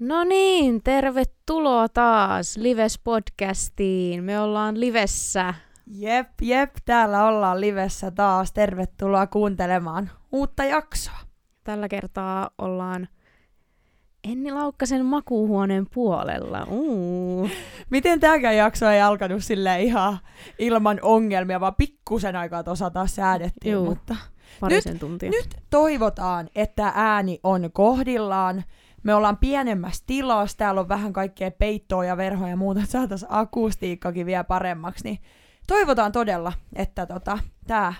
No niin, tervetuloa taas Lives podcastiin. Me ollaan livessä. Jep, jep, täällä ollaan livessä taas. Tervetuloa kuuntelemaan uutta jaksoa. Tällä kertaa ollaan Enni Laukkasen makuuhuoneen puolella. Uh. Miten tämäkään jakso ei alkanut sille ihan ilman ongelmia, vaan pikkusen aikaa tuossa taas säädettiin. Juu, mutta Parisen tuntia. nyt toivotaan, että ääni on kohdillaan. Me ollaan pienemmässä tilassa, täällä on vähän kaikkea peittoa ja verhoja ja muuta, että saataisiin akustiikkakin vielä paremmaksi. Niin toivotaan todella, että tota, tämä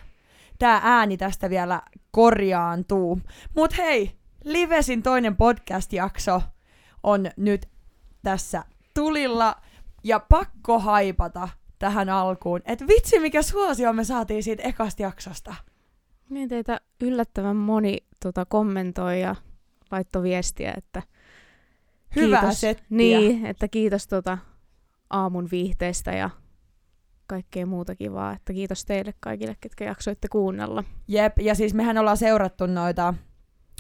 tää ääni tästä vielä korjaantuu. Mut hei, Livesin toinen podcast-jakso on nyt tässä tulilla ja pakko haipata tähän alkuun, että vitsi mikä suosio me saatiin siitä ekasta jaksosta. Niin teitä yllättävän moni tota, kommentoi ja laittoi viestiä, että Hyvää kiitos, settiä. Niin, että kiitos tota, aamun viihteistä ja kaikkea muuta kivaa. Että kiitos teille kaikille, ketkä jaksoitte kuunnella. Jep, ja siis mehän ollaan seurattu noita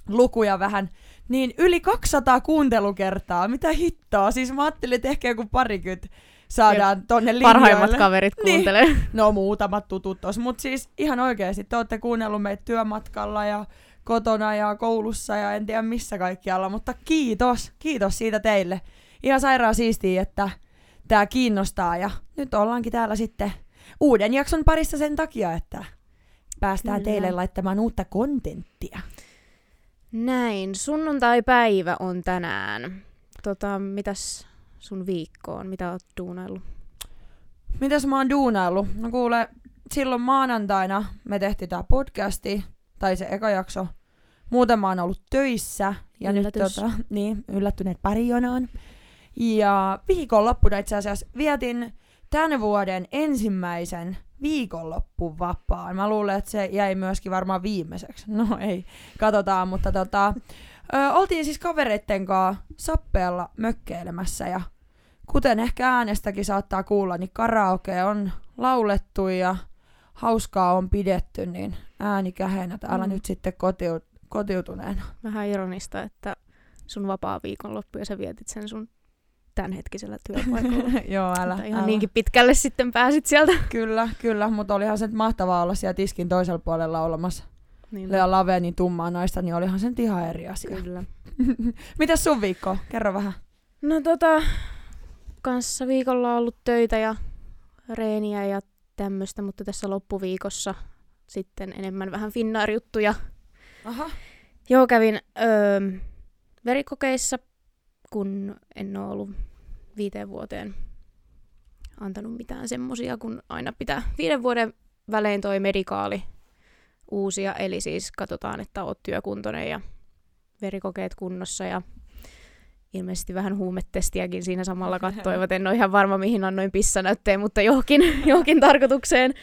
lukuja vähän, niin yli 200 kuuntelukertaa, mitä hittoa. Siis mä ajattelin, että ehkä joku parikymmentä saadaan Jep. tonne linjoille. Parhaimmat kaverit kuuntelee. Niin. No muutamat tutut tos, mutta siis ihan oikeasti te olette kuunnellut meitä työmatkalla ja kotona ja koulussa ja en tiedä missä kaikkialla, mutta kiitos, kiitos siitä teille. Ihan sairaan siistiä, että tämä kiinnostaa ja nyt ollaankin täällä sitten uuden jakson parissa sen takia, että päästään Kyllä. teille laittamaan uutta kontenttia. Näin, sunnuntai-päivä on tänään. Tota, mitäs sun viikko on? Mitä oot duunaillut? Mitäs mä oon duunaillut? No kuule, silloin maanantaina me tehtiin tää podcasti, tai se eka jakso. Muuten mä oon ollut töissä, ja Yllätys. nyt tota, niin, yllättyneet parijonaan. Ja viikonloppuna itse asiassa vietin tämän vuoden ensimmäisen viikonloppun vapaan. Mä luulen, että se jäi myöskin varmaan viimeiseksi. No ei, katsotaan, mutta tota, ö, oltiin siis kavereitten kanssa sappeella mökkeilemässä ja kuten ehkä äänestäkin saattaa kuulla, niin karaoke on laulettu ja hauskaa on pidetty, niin ääni kähenä täällä Mm. nyt sitten kotiu, kotiutuneena. Vähän ironista, että sun vapaa viikonloppu ja sä vietit sen sun tämänhetkisellä työpaikalla. Joo, älä, Mutta ihan älä. niinkin pitkälle sitten pääsit sieltä. Kyllä, kyllä, mutta olihan se mahtavaa olla siellä tiskin toisella puolella olemassa Niin, Lea Lave, niin tummaa naista, niin olihan se nyt ihan eri asia. Kyllä. Mitäs sun viikko? Kerro vähän. No tota, kanssa viikolla on ollut töitä ja reeniä ja tämmöistä, mutta tässä loppuviikossa sitten enemmän vähän Finnair-juttuja. Aha. Joo, kävin öö, verikokeissa, kun en ole ollut viiteen vuoteen antanut mitään semmosia, kun aina pitää viiden vuoden välein toi medikaali uusia, eli siis katsotaan, että oot työkuntoinen ja verikokeet kunnossa ja ilmeisesti vähän huumetestiäkin siinä samalla kattoivat. En ole ihan varma, mihin annoin pissanäytteen, mutta johonkin, johonkin tarkoitukseen.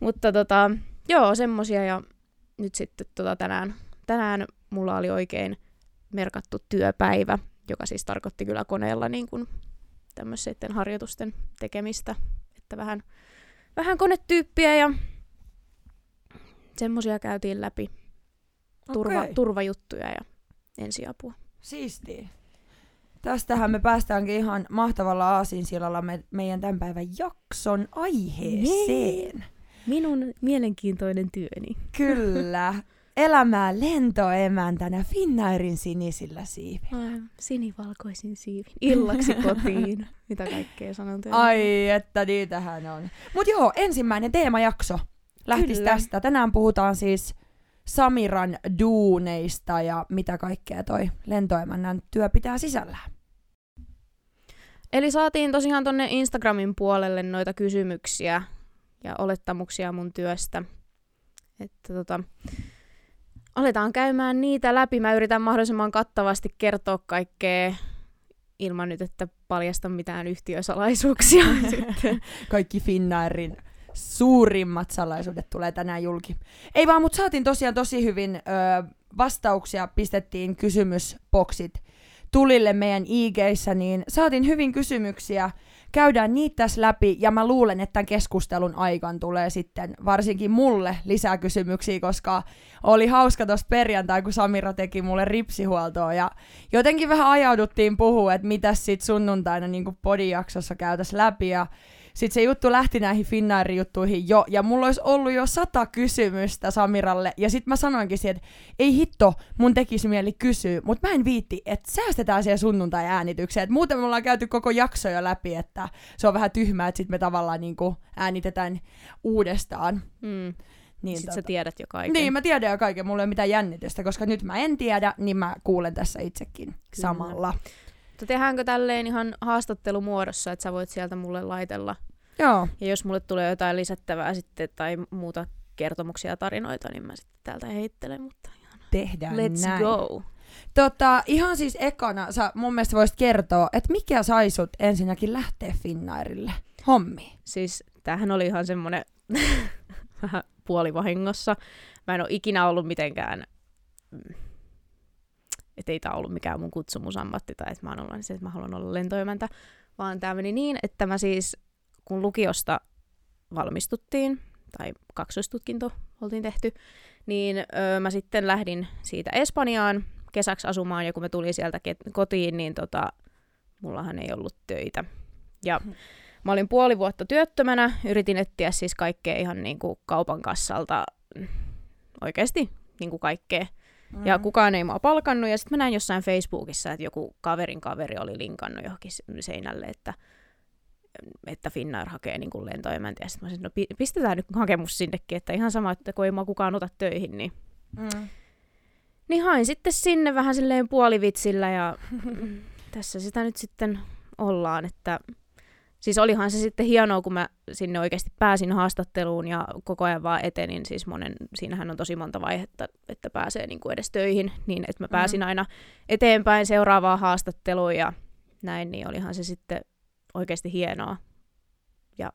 Mutta tota, joo, semmosia ja nyt sitten tota tänään, tänään mulla oli oikein merkattu työpäivä, joka siis tarkoitti kyllä koneella niin kuin tämmöisten harjoitusten tekemistä, että vähän, vähän konetyyppiä ja semmosia käytiin läpi, turva, Okei. turvajuttuja ja ensiapua. Siistiä. Tästähän me päästäänkin ihan mahtavalla aasinsilalla me, meidän tämän päivän jakson aiheeseen. Minun mielenkiintoinen työni. Kyllä. Elämää lentoemäntänä Finnairin sinisillä siivillä. Aivan, Sinivalkoisin siivin. Illaksi kotiin. Mitä kaikkea sanon teille. Ai, että niitähän on. Mut joo, ensimmäinen teemajakso lähtisi Kyllä. tästä. Tänään puhutaan siis Samiran duuneista ja mitä kaikkea toi lentoemännän työ pitää sisällään. Eli saatiin tosiaan tonne Instagramin puolelle noita kysymyksiä ja olettamuksia mun työstä. Että tota, aletaan käymään niitä läpi. Mä yritän mahdollisimman kattavasti kertoa kaikkea ilman nyt, että paljastan mitään yhtiösalaisuuksia. Kaikki Finnairin suurimmat salaisuudet tulee tänään julki. Ei vaan, mutta saatiin tosiaan tosi hyvin ö, vastauksia, pistettiin kysymysboksit tulille meidän IGissä, niin saatiin hyvin kysymyksiä. Käydään niitä tässä läpi ja mä luulen, että tämän keskustelun aikaan tulee sitten varsinkin mulle lisää kysymyksiä, koska oli hauska tuossa perjantai, kun Samira teki mulle ripsihuoltoa ja jotenkin vähän ajauduttiin puhua, että mitä sitten sunnuntaina niin podijaksossa käytäisiin läpi ja sitten se juttu lähti näihin Finnairin-juttuihin jo, ja mulla olisi ollut jo sata kysymystä Samiralle, ja sitten mä sanoinkin siihen, että ei hitto, mun tekisi mieli kysyä, mutta mä en viitti, että säästetään siihen sunnuntai-äänitykseen, että muuten me ollaan käyty koko jakso jo läpi, että se on vähän tyhmää, että sitten me tavallaan niinku äänitetään uudestaan. Mm. Niin, Sitten tota... sä tiedät jo kaiken. Niin, mä tiedän jo kaiken, mulla ei ole mitään jännitystä, koska nyt mä en tiedä, niin mä kuulen tässä itsekin Kyllä. samalla. Mutta tehdäänkö tälleen ihan haastattelumuodossa, että sä voit sieltä mulle laitella Joo. Ja jos mulle tulee jotain lisättävää sitten tai muuta kertomuksia ja tarinoita, niin mä sitten täältä heittelen, mutta ihan Tehdään let's näin. go. Tota, ihan siis ekana sä mun mielestä voisit kertoa, että mikä sai sut ensinnäkin lähteä Finnairille hommi. Siis tämähän oli ihan semmonen vähän puolivahingossa. Mä en ole ikinä ollut mitenkään, mm, että ei tää ollut mikään mun kutsumusammatti tai että mä oon ollut se, että mä haluan olla lentoimäntä, vaan tämä meni niin, että mä siis kun lukiosta valmistuttiin, tai kaksoistutkinto oltiin tehty, niin öö, mä sitten lähdin siitä Espanjaan kesäksi asumaan, ja kun mä tulin sieltä kotiin, niin tota, mullahan ei ollut töitä. Ja mä olin puoli vuotta työttömänä, yritin etsiä siis kaikkea ihan niin kuin kaupan kassalta, oikeasti niin kuin kaikkea. Mm-hmm. Ja kukaan ei mua palkannut, ja sitten mä näin jossain Facebookissa, että joku kaverin kaveri oli linkannut johonkin seinälle, että että Finnair hakee niin kuin lentoemäntiä. Sitten mä sanoin, no pistetään nyt hakemus sinnekin, että ihan sama, että kun ei mua kukaan ota töihin, niin... Mm. Niin hain sitten sinne vähän silleen puolivitsillä ja tässä sitä nyt sitten ollaan, että siis olihan se sitten hienoa, kun mä sinne oikeasti pääsin haastatteluun ja koko ajan vaan etenin, siis monen, siinähän on tosi monta vaihetta, että pääsee niin kuin edes töihin, niin että mä pääsin mm. aina eteenpäin seuraavaan haastatteluun ja näin, niin olihan se sitten oikeasti hienoa. Ja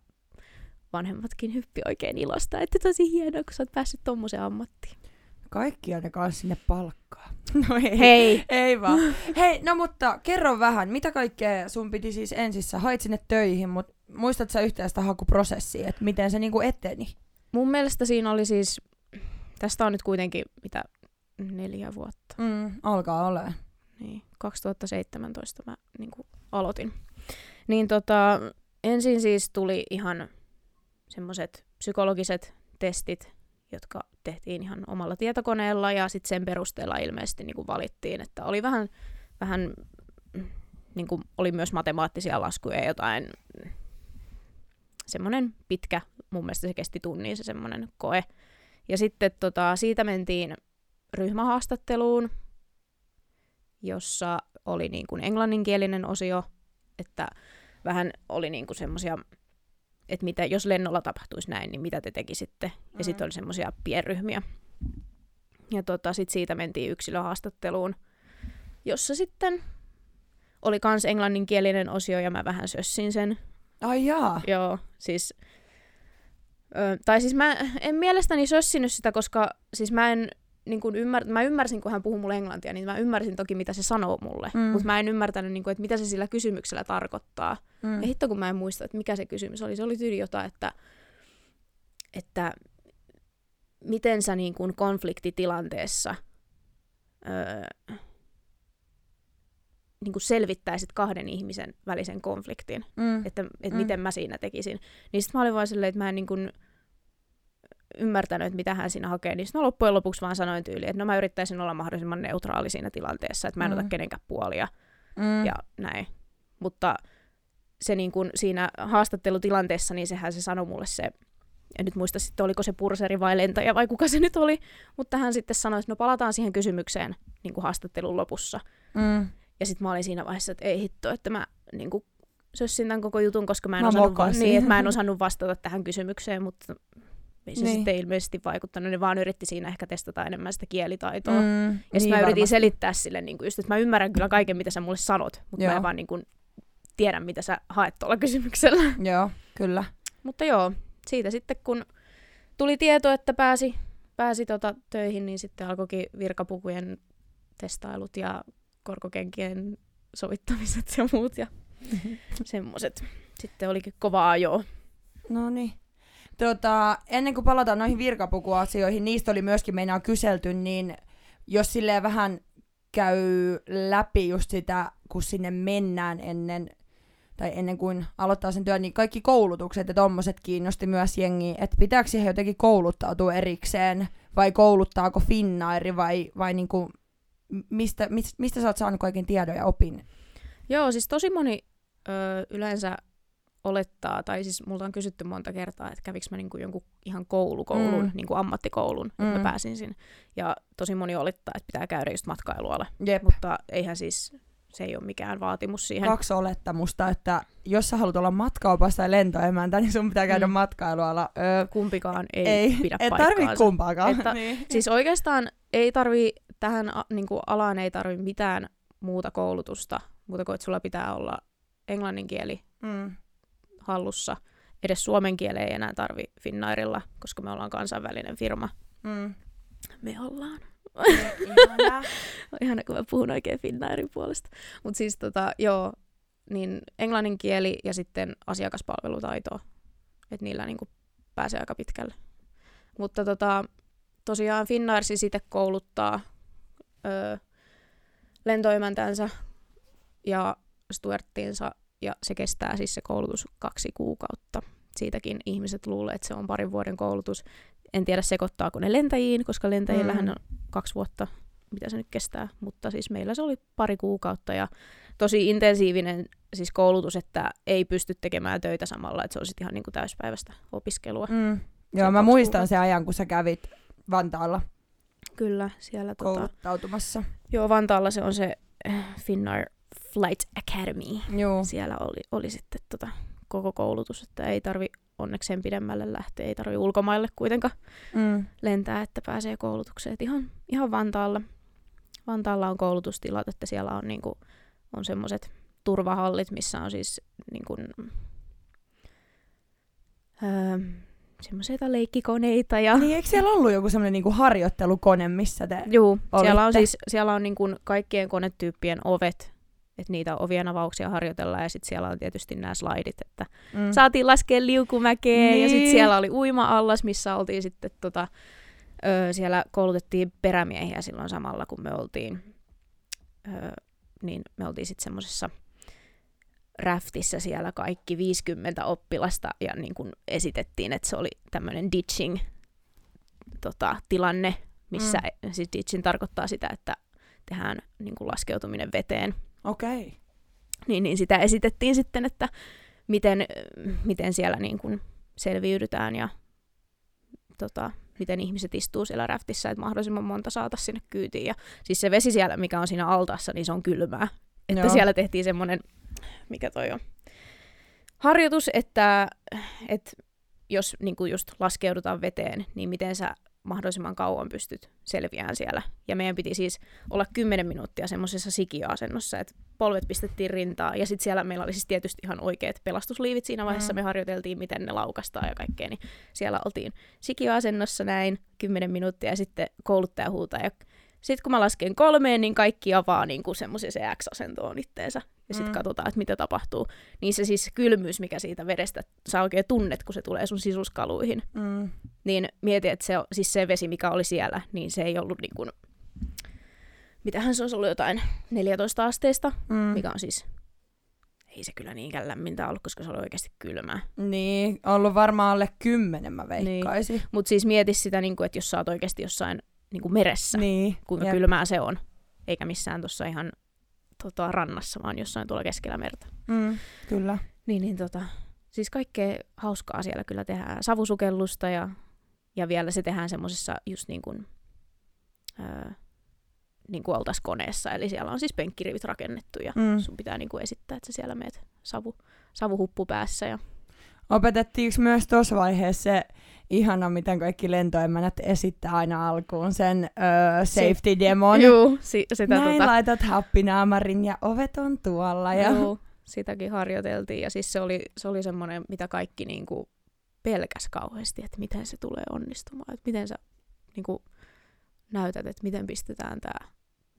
vanhemmatkin hyppi oikein ilosta, että tosi hienoa, kun sä oot päässyt tommoseen ammattiin. Kaikki ne kanssa sinne palkkaa. No ei. Hei. Ei vaan. Hei, no mutta kerro vähän, mitä kaikkea sun piti siis ensissä? Hait sinne töihin, mutta muistat sä yhtään sitä hakuprosessia, että miten se niinku eteni? Mun mielestä siinä oli siis, tästä on nyt kuitenkin mitä neljä vuotta. Mm, alkaa ole. Niin, 2017 mä niinku aloitin. Niin tota, ensin siis tuli ihan semmoiset psykologiset testit, jotka tehtiin ihan omalla tietokoneella ja sitten sen perusteella ilmeisesti niin kuin valittiin, että oli vähän, vähän niin kuin oli myös matemaattisia laskuja ja jotain semmoinen pitkä, mun mielestä se kesti tunnin se semmoinen koe. Ja sitten tota, siitä mentiin ryhmähaastatteluun, jossa oli niin kuin englanninkielinen osio, että vähän oli niinku semmoisia, että mitä, jos lennolla tapahtuisi näin, niin mitä te tekisitte. Mm-hmm. Ja sitten oli semmoisia pienryhmiä. Ja tota, sitten siitä mentiin yksilöhaastatteluun, jossa sitten oli kans englanninkielinen osio ja mä vähän sössin sen. Ai jaa. Joo, siis... Ö, tai siis mä en mielestäni sössinyt sitä, koska siis mä en niin kuin ymmär, mä ymmärsin, kun hän puhui mulle englantia, niin mä ymmärsin toki, mitä se sanoo mulle. Mm. Mutta mä en ymmärtänyt, niin kuin, että mitä se sillä kysymyksellä tarkoittaa. Mm. Ja hitto, kun mä en muista, että mikä se kysymys oli. Se oli tyyli jotain, että, että miten sä niin kuin konfliktitilanteessa öö, niin kuin selvittäisit kahden ihmisen välisen konfliktin. Mm. Että, että mm. miten mä siinä tekisin. Niin sitten mä olin vaan silleen, että mä en niin kuin, ymmärtänyt, että mitä hän siinä hakee, niin mä loppujen lopuksi vaan sanoin tyyliin, että no mä yrittäisin olla mahdollisimman neutraali siinä tilanteessa, että mä en mm. ota kenenkään puolia mm. ja näin. Mutta se niin kun siinä haastattelutilanteessa, niin sehän se sanoi mulle se, en nyt muista sitten, oliko se purseri vai lentäjä vai kuka se nyt oli, mutta hän sitten sanoi, että no palataan siihen kysymykseen niin kuin haastattelun lopussa. Mm. Ja sitten mä olin siinä vaiheessa, että ei hitto, että mä niin kuin sössin tämän koko jutun, koska mä en, mä osannut, va- niin, että mä en osannut vastata tähän kysymykseen, mutta ei se niin. sitten ilmeisesti vaikuttanut, ne vaan yritti siinä ehkä testata enemmän sitä kielitaitoa. Mm, ja sitten niin mä yritin varmasti. selittää sille, niin kuin just, että mä ymmärrän kyllä kaiken, mitä sä mulle sanot, mutta joo. mä en vaan niin kuin, tiedä, mitä sä haet tuolla kysymyksellä. Joo, kyllä. mutta joo, siitä sitten kun tuli tieto, että pääsi, pääsi tota töihin, niin sitten alkoikin virkapukujen testailut ja korkokenkien sovittamiset ja muut ja semmoset. Sitten olikin kova ajo. No niin. Tota, ennen kuin palataan noihin virkapukuasioihin, niistä oli myöskin meinaa kyselty, niin jos silleen vähän käy läpi just sitä, kun sinne mennään ennen, tai ennen kuin aloittaa sen työn, niin kaikki koulutukset ja tommoset kiinnosti myös jengi, että pitääkö siihen jotenkin kouluttautua erikseen, vai kouluttaako Finnairi, vai, vai niinku, mistä, mistä, mistä sä oot saanut kaiken tiedon ja opin? Joo, siis tosi moni ö, yleensä olettaa, tai siis multa on kysytty monta kertaa, että kävikö mä niinku jonkun ihan koulukoulun, mm. niinku ammattikoulun, mm. että mä pääsin sinne. Ja tosi moni olettaa, että pitää käydä just matkailuala. Jep. Mutta eihän siis, se ei ole mikään vaatimus siihen. Kaksi olettamusta, että jos sä haluat olla matkaopassa tai lentoemäntä, niin sun pitää käydä mm. matkailuala. Öö, Kumpikaan ei, ei pidä et paikkaansa. tarvi kumpaakaan. Että, niin. Siis oikeastaan ei tarvi, tähän a- niinku alaan ei tarvi mitään muuta koulutusta, muuta kuin että sulla pitää olla englannin kieli mm. Hallussa. Edes suomen kieleä ei enää tarvi Finnairilla, koska me ollaan kansainvälinen firma. Mm. Me ollaan. Ihana, kun mä puhun oikein Finnairin puolesta. Mutta siis tota, joo, niin englannin kieli ja sitten asiakaspalvelutaito. Että niillä niinku pääsee aika pitkälle. Mutta tota, tosiaan Finnair siis itse kouluttaa öö, lentoimäntänsä ja Stuarttiinsa ja se kestää siis se koulutus kaksi kuukautta. Siitäkin ihmiset luulee, että se on parin vuoden koulutus. En tiedä sekoittaako ne lentäjiin, koska lentäjillähän Mm. on kaksi vuotta, mitä se nyt kestää. Mutta siis meillä se oli pari kuukautta ja tosi intensiivinen siis koulutus, että ei pysty tekemään töitä samalla, että se on sitten ihan niin kuin täyspäiväistä opiskelua. Mm. Joo, mä muistan kuukautta. sen ajan, kun sä kävit Vantaalla Kyllä, siellä tota, kouluttautumassa. joo, Vantaalla se on se äh, Finnair Flight Academy. Joo. siellä oli, oli sitten tota koko koulutus, että ei tarvi onneksi sen pidemmälle lähteä, ei tarvi ulkomaille kuitenkaan Mm. lentää, että pääsee koulutukseen. Et ihan, ihan Vantaalla, Vantaalla on koulutustilat, että siellä on, niinku, on semmoiset turvahallit, missä on siis niinku, öö, semmoisia leikkikoneita ja Niin, eikö siellä ollut joku semmoinen niinku harjoittelukone, missä te... Juu, siellä on siis siellä on niin kuin kaikkien konetyyppien ovet, että niitä ovien avauksia harjoitellaan ja sitten siellä on tietysti nämä slaidit, että Mm. saatiin laskea liukumäkeen niin. ja sitten siellä oli uima-allas, missä oltiin sitten tota, ö, siellä koulutettiin perämiehiä silloin samalla, kun me oltiin, ö, niin me oltiin sitten semmoisessa raftissä siellä kaikki 50 oppilasta ja niin kun esitettiin, että se oli tämmöinen ditching tota, tilanne, missä mm. siis ditching tarkoittaa sitä, että tehdään niin kun laskeutuminen veteen Okei. Okay. niin, niin sitä esitettiin sitten, että miten, miten siellä niin kuin selviydytään ja tota, miten ihmiset istuu siellä räftissä, että mahdollisimman monta saata sinne kyytiin. Ja siis se vesi siellä, mikä on siinä altaassa, niin se on kylmää. Että Joo. siellä tehtiin semmoinen, mikä toi on, harjoitus, että, että jos niin kuin just laskeudutaan veteen, niin miten sä mahdollisimman kauan pystyt selviään siellä. Ja meidän piti siis olla 10 minuuttia semmoisessa sikiöasennossa, että polvet pistettiin rintaan. Ja sitten siellä meillä oli siis tietysti ihan oikeat pelastusliivit siinä vaiheessa. Mm. Me harjoiteltiin, miten ne laukastaa ja kaikkea. Niin siellä oltiin sikiöasennossa näin 10 minuuttia ja sitten kouluttaja huutaa. Ja sitten kun mä lasken kolmeen, niin kaikki avaa niin kuin semmoisen se X-asentoon itteensä. Ja sitten Mm. katsotaan, että mitä tapahtuu. Niin se siis kylmyys, mikä siitä vedestä sä oikein tunnet, kun se tulee sun sisuskaluihin Mm. niin mietin, että se, siis se vesi, mikä oli siellä, niin se ei ollut niin kuin, mitähän se olisi ollut jotain 14 asteesta, Mm. mikä on siis, ei se kyllä niinkään lämmintä ollut, koska se oli oikeasti kylmää. Niin, ollut varmaan alle kymmenen mä veikkaisin. Mutta siis mieti sitä, niin kuin, että jos sä oot oikeasti jossain niin kuin meressä, niin. Kuinka jep. kylmää se on, eikä missään tuossa ihan tota, rannassa, vaan jossain tuolla keskellä merta. Mm, kyllä. Niin, niin tota, siis kaikkea hauskaa siellä kyllä tehdään. Savusukellusta ja, ja vielä se tehdään semmoisessa just niin kuin, öö, niin kuin oltaisiin koneessa. Eli siellä on siis penkkirivit rakennettu ja Mm. sun pitää niin kuin esittää, että sä siellä meet savu, savuhuppu päässä. Ja... Opetettiinko myös tuossa vaiheessa se ihana, miten kaikki lentoemänät esittää aina alkuun sen öö, safety demon? Juu, si- sitä Näin tota, laitat happinaamarin ja ovet on tuolla. Ja... juu, sitäkin harjoiteltiin. Ja siis se oli, se oli semmoinen, mitä kaikki niin kuin pelkäs kauheasti, että miten se tulee onnistumaan. Että miten sä niin kuin näytät, että miten pistetään tämä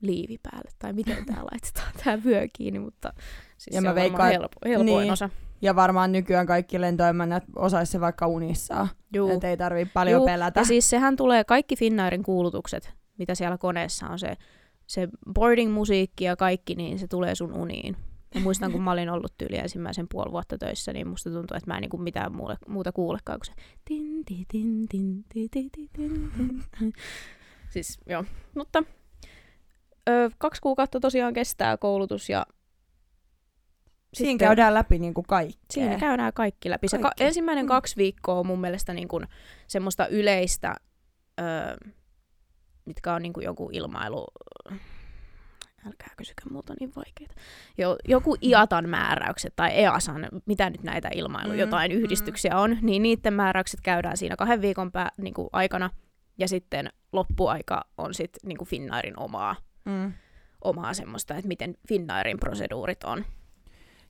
liivi päälle, tai miten tämä laitetaan tämä vyö kiinni, mutta siis Ja se mä on veikkaan, helpo, helpoin niin. osa. Ja varmaan nykyään kaikki lentoemännät osaisi se vaikka unissaan. Juu. Että ei tarvii paljon Juu, pelätä. Ja siis sehän tulee, kaikki Finnairin kuulutukset, mitä siellä koneessa on, se, se boarding-musiikki ja kaikki, niin se tulee sun uniin. Ja muistan, kun mä olin ollut tyyli ensimmäisen puoli vuotta töissä, niin musta tuntuu, että mä en niinku mitään muule, muuta kuulekaan kuin se tin, ti, tin, tin, ti, ti, ti, tin, tin. Siis joo, mutta ö, kaksi kuukautta tosiaan kestää koulutus ja Siinä sitten- käydään läpi niinku kaikkea. Siinä käydään kaikki läpi. Se ka- Kaikki. ensimmäinen Mm. kaksi viikkoa on mun mielestä niin kuin semmoista yleistä, öö, mitkä on niin kuin joku ilmailu... Älkää kysykö muuta niin vaikeita. Jo, joku IATAN määräykset tai EASAN, mitä nyt näitä ilmailu, Mm, jotain mm. yhdistyksiä on, niin niiden määräykset käydään siinä kahden viikon pää, niin kuin aikana. Ja sitten loppuaika on sitten niin kuin Finnairin omaa, Mm. omaa semmoista, että miten Finnairin proseduurit on.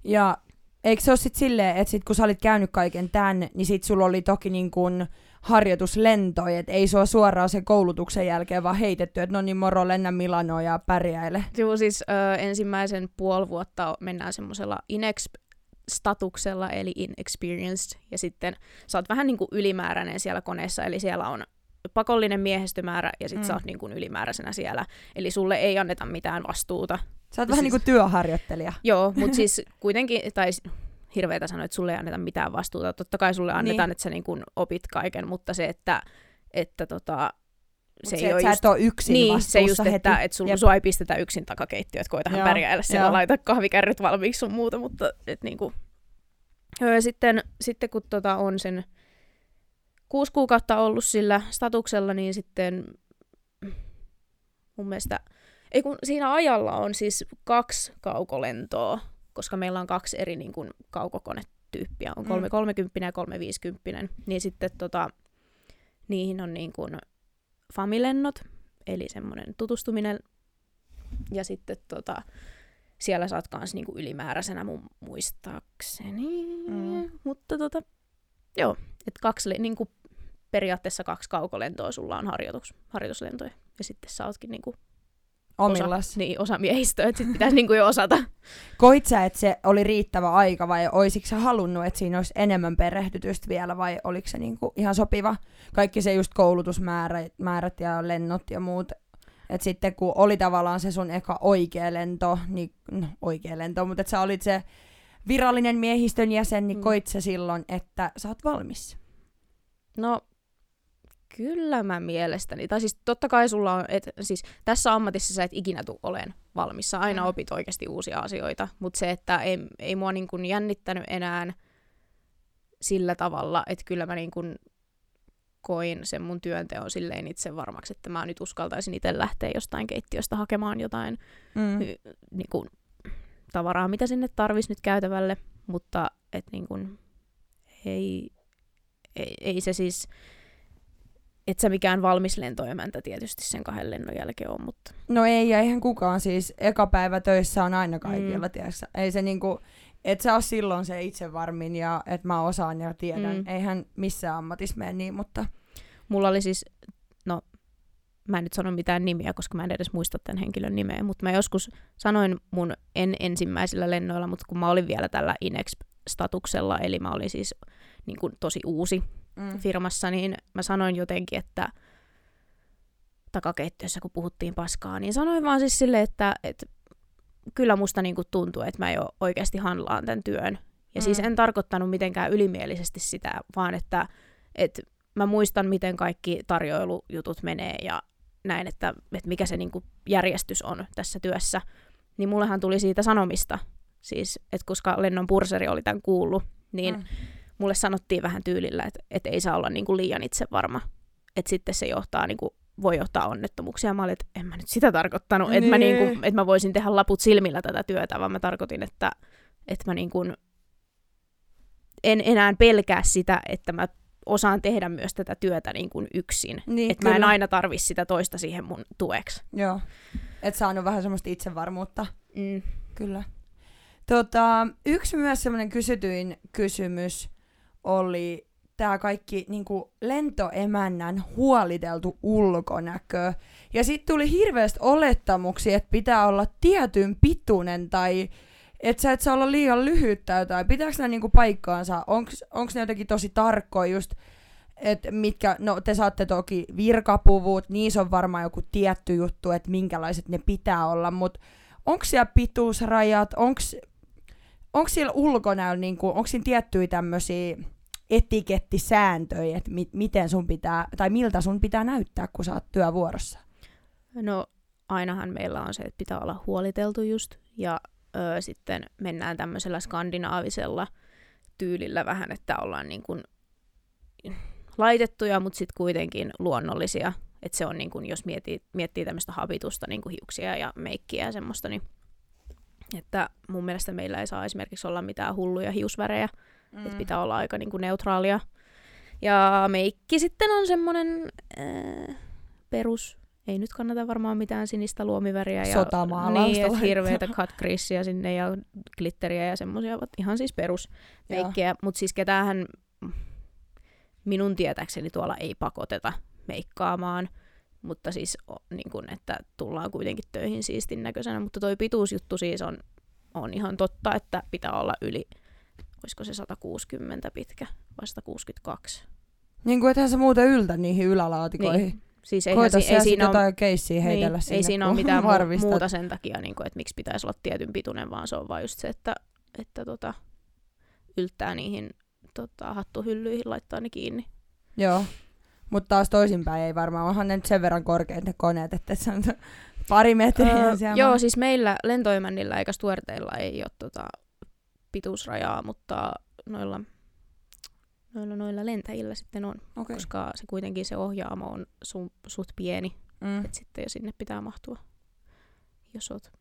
Ja eikö se ole sitten silleen, että sit kun sä olit käynyt kaiken tän, niin sit sulla oli toki niin kun harjoituslentoja, että ei sua suoraan sen koulutuksen jälkeen vaan heitetty, että no niin moro, lennä Milanoa ja pärjäile. Joo, siis ö, ensimmäisen puoli vuotta mennään semmoisella inex-statuksella, eli inexperienced, ja sitten sä oot vähän niin kuin ylimääräinen siellä koneessa, eli siellä on pakollinen miehistömäärä, ja sitten mm. sä oot niin kuin ylimääräisenä siellä, eli sulle ei anneta mitään vastuuta. Sä oot vähän Siis- niin kuin työharjoittelija. Joo, mutta siis kuitenkin, tai hirveätä sanoa, että sulle ei anneta mitään vastuuta. Totta kai sulle annetaan, Niin. niin. että sä niin kuin opit kaiken, mutta se, että, että tota, Se, se, se ei ole sä just et ole yksin niin, vastuussa se just, heti. että et Jep. sua ei pistetä yksin takakeittiöön, että koitahan Joo, pärjäillä siellä, laita kahvikärryt valmiiksi sun muuta, mutta et niinku. Ja sitten, sitten kun tota on sen kuusi kuukautta ollut sillä statuksella, niin sitten mun mielestä, ei kun siinä ajalla on siis kaksi kaukolentoa, koska meillä on kaksi eri niin kuin, kaukokonetyyppiä, on Mm. 330 ja 350, niin sitten tota, niihin on niin kuin familennot, eli semmoinen tutustuminen, ja sitten tota, siellä saat kans niinku ylimääräisenä mun muistaakseni, Mm. mutta tota, joo, että kaksi, niinku, periaatteessa kaksi kaukolentoa sulla on harjoitus, harjoituslentoja, ja sitten sä ootkin niinku Omillas. osa, niin, osa miehistöä, että sit pitäisi niinku jo osata. Koit sä, että se oli riittävä aika vai olisitko sä halunnut, että siinä olisi enemmän perehdytystä vielä vai oliko se niinku ihan sopiva? Kaikki se just koulutusmäärät määrät ja lennot ja muut. Et sitten kun oli tavallaan se sun eka oikea lento, niin no, oikea lento, mutta että sä olit se virallinen miehistön jäsen, niin Mm. koit sä silloin, että sä oot valmis? No, kyllä mä mielestäni. Tai siis totta kai sulla on, et, siis tässä ammatissa sä et ikinä tule olen valmis. Sä aina Mm. opit oikeasti uusia asioita. Mutta se, että ei, ei mua niin kuin jännittänyt enää sillä tavalla, että kyllä mä niin kuin koin sen mun työnteon silleen itse varmaksi, että mä nyt uskaltaisin itse lähteä jostain keittiöstä hakemaan jotain Mm. y- niin kuin, tavaraa, mitä sinne tarvisi nyt käytävälle, mutta et niin kuin, ei, ei, ei se siis, et sä mikään valmis lentoemäntä tietysti sen kahden lennon jälkeen on, mutta No ei, ja eihän kukaan siis, eka päivä töissä on aina kaikilla, Mm. tiedätkö? Ei se niinku, et sä oo silloin se itse varmin ja että mä osaan ja tiedän. Mm. Eihän missään ammatissa mene niin, mutta mulla oli siis, no mä en nyt sano mitään nimiä, koska mä en edes muista tämän henkilön nimeä, mutta mä joskus sanoin mun en ensimmäisillä lennoilla, mutta kun mä olin vielä tällä Inex-statuksella, eli mä olin siis niin kuin tosi uusi mm. firmassa, niin mä sanoin jotenkin, että takakeittiössä, kun puhuttiin paskaa, niin sanoin vaan siis silleen, että, että kyllä musta niinku tuntuu, että mä jo oikeasti handlaan tämän työn. Ja mm. siis Mm. en tarkoittanut mitenkään ylimielisesti sitä, vaan että, että mä muistan, miten kaikki tarjoilujutut menee ja näin, että, että mikä se niinku järjestys on tässä työssä. Niin mullehan tuli siitä sanomista, siis, että koska lennon purseri oli tämän kuullut, niin Mm. Mulle sanottiin vähän tyylillä, että, että ei saa olla niin kuin liian itse varma. Että sitten se johtaa, niin kuin, voi johtaa onnettomuuksia. Mä olin, että en mä nyt sitä tarkoittanut, että mä, niin kuin, Niin. että mä voisin tehdä laput silmillä tätä työtä, vaan mä tarkoitin, että, että mä niin kuin, en enää pelkää sitä, että mä osaan tehdä myös tätä työtä niin kuin yksin. Niin, Että mä en aina tarvi sitä toista siihen mun tueksi. Joo. Et saanut vähän semmoista itsevarmuutta. Mm. Kyllä. Tota, yksi myös semmoinen kysytyin kysymys oli tämä kaikki niinku lentoemännän huoliteltu ulkonäkö. Ja sitten tuli hirveästi olettamuksia, että pitää olla tietyn pituinen tai että sä et saa olla liian lyhyttä tai pitääkö ne niinku paikkaansa? Onko ne jotenkin tosi tarkkoja just, että mitkä, no te saatte toki virkapuvut, niissä on varmaan joku tietty juttu, että minkälaiset ne pitää olla, mutta onko siellä pituusrajat, onko onko siellä ulkonäöllä, niin onko siinä tiettyjä tämmöisiä etikettisääntöjä, että mi- miten sun pitää, tai miltä sun pitää näyttää, kun sä oot työvuorossa? No ainahan meillä on se, että pitää olla huoliteltu just, ja ö, sitten mennään tämmöisellä skandinaavisella tyylillä vähän, että ollaan niin kuin laitettuja, mutta sitten kuitenkin luonnollisia. Että se on, niin kuin, jos miettii, miettii tämmöistä habitusta, niin kuin hiuksia ja meikkiä ja semmoista, niin että mun mielestä meillä ei saa esimerkiksi olla mitään hulluja hiusvärejä, mm. että pitää olla aika niin kuin neutraalia. Ja meikki sitten on semmoinen äh, perus, ei nyt kannata varmaan mitään sinistä luomiväriä. Ja, Sotamaalausta. Niin, hirveätä cut sinne ja glitteriä ja semmoisia, ihan siis perus meikkiä. Mutta siis ketään minun tietääkseni tuolla ei pakoteta meikkaamaan mutta siis niin kun, että tullaan kuitenkin töihin siistin näköisenä, mutta toi pituusjuttu siis on, on ihan totta, että pitää olla yli, olisiko se 160 pitkä vai 162. Niin kuin ethän sä muuten yltä niihin ylälaatikoihin. Niin. Siis eihän si- ei siinä jotain ole, keissiä heitellä niin, sinne, Ei siinä ole mitään mu- muuta sen takia, niin kuin, että miksi pitäisi olla tietyn pituinen, vaan se on vain just se, että, että tota, yltää niihin tota, hattuhyllyihin, laittaa ne kiinni. Joo. Mutta taas toisinpäin ei varmaan. Onhan ne nyt sen verran korkeat ne koneet, että se on pari metriä. Öö, joo, siis meillä lentoimännillä eikä stuarteilla ei ole tota, pituusrajaa, mutta noilla, noilla, noilla lentäjillä sitten on. Okay. Koska se kuitenkin se ohjaamo on su, suht pieni. Mm. Että sitten jo sinne pitää mahtua. Jos oot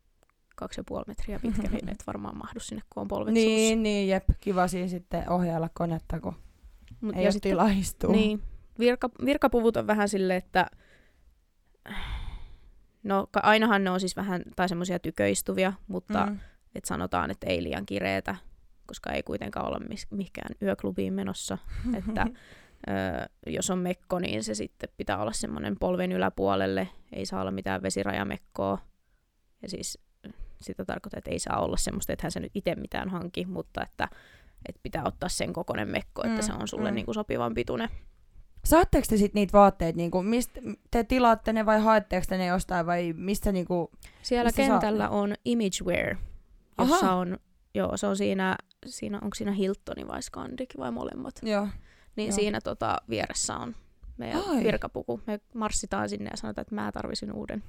kaksi ja puoli metriä pitkä, niin et varmaan mahdu sinne, kun on polvet Niin, suussa. niin, jep. Kiva siinä sitten ohjailla konetta, kun Mut ei ole sitten, tilaa istua. Niin, virka, virkapuvut on vähän silleen, että no ainahan ne on siis vähän, tai semmoisia tyköistuvia, mutta mm. Et sanotaan, että ei liian kireetä, koska ei kuitenkaan olla mikään yöklubiin menossa. että ö, jos on mekko, niin se sitten pitää olla semmoinen polven yläpuolelle, ei saa olla mitään vesirajamekkoa. Ja siis sitä tarkoittaa, että ei saa olla semmoista, että hän se nyt itse mitään hanki, mutta että, että pitää ottaa sen kokoinen mekko, että mm, se on sulle mm. niin kuin sopivan pituinen. Saatteko te sitten niitä vaatteita, niinku, mistä te tilaatte ne vai haetteko te ne jostain vai mistä niinku, Siellä mistä kentällä saatte? on Imagewear, jossa Aha. on, joo, se on siinä, siinä, onko siinä Hiltoni vai Scandic vai molemmat. Joo. Niin joo. siinä tota, vieressä on meidän Ai. virkapuku. Me marssitaan sinne ja sanotaan, että mä tarvisin uuden.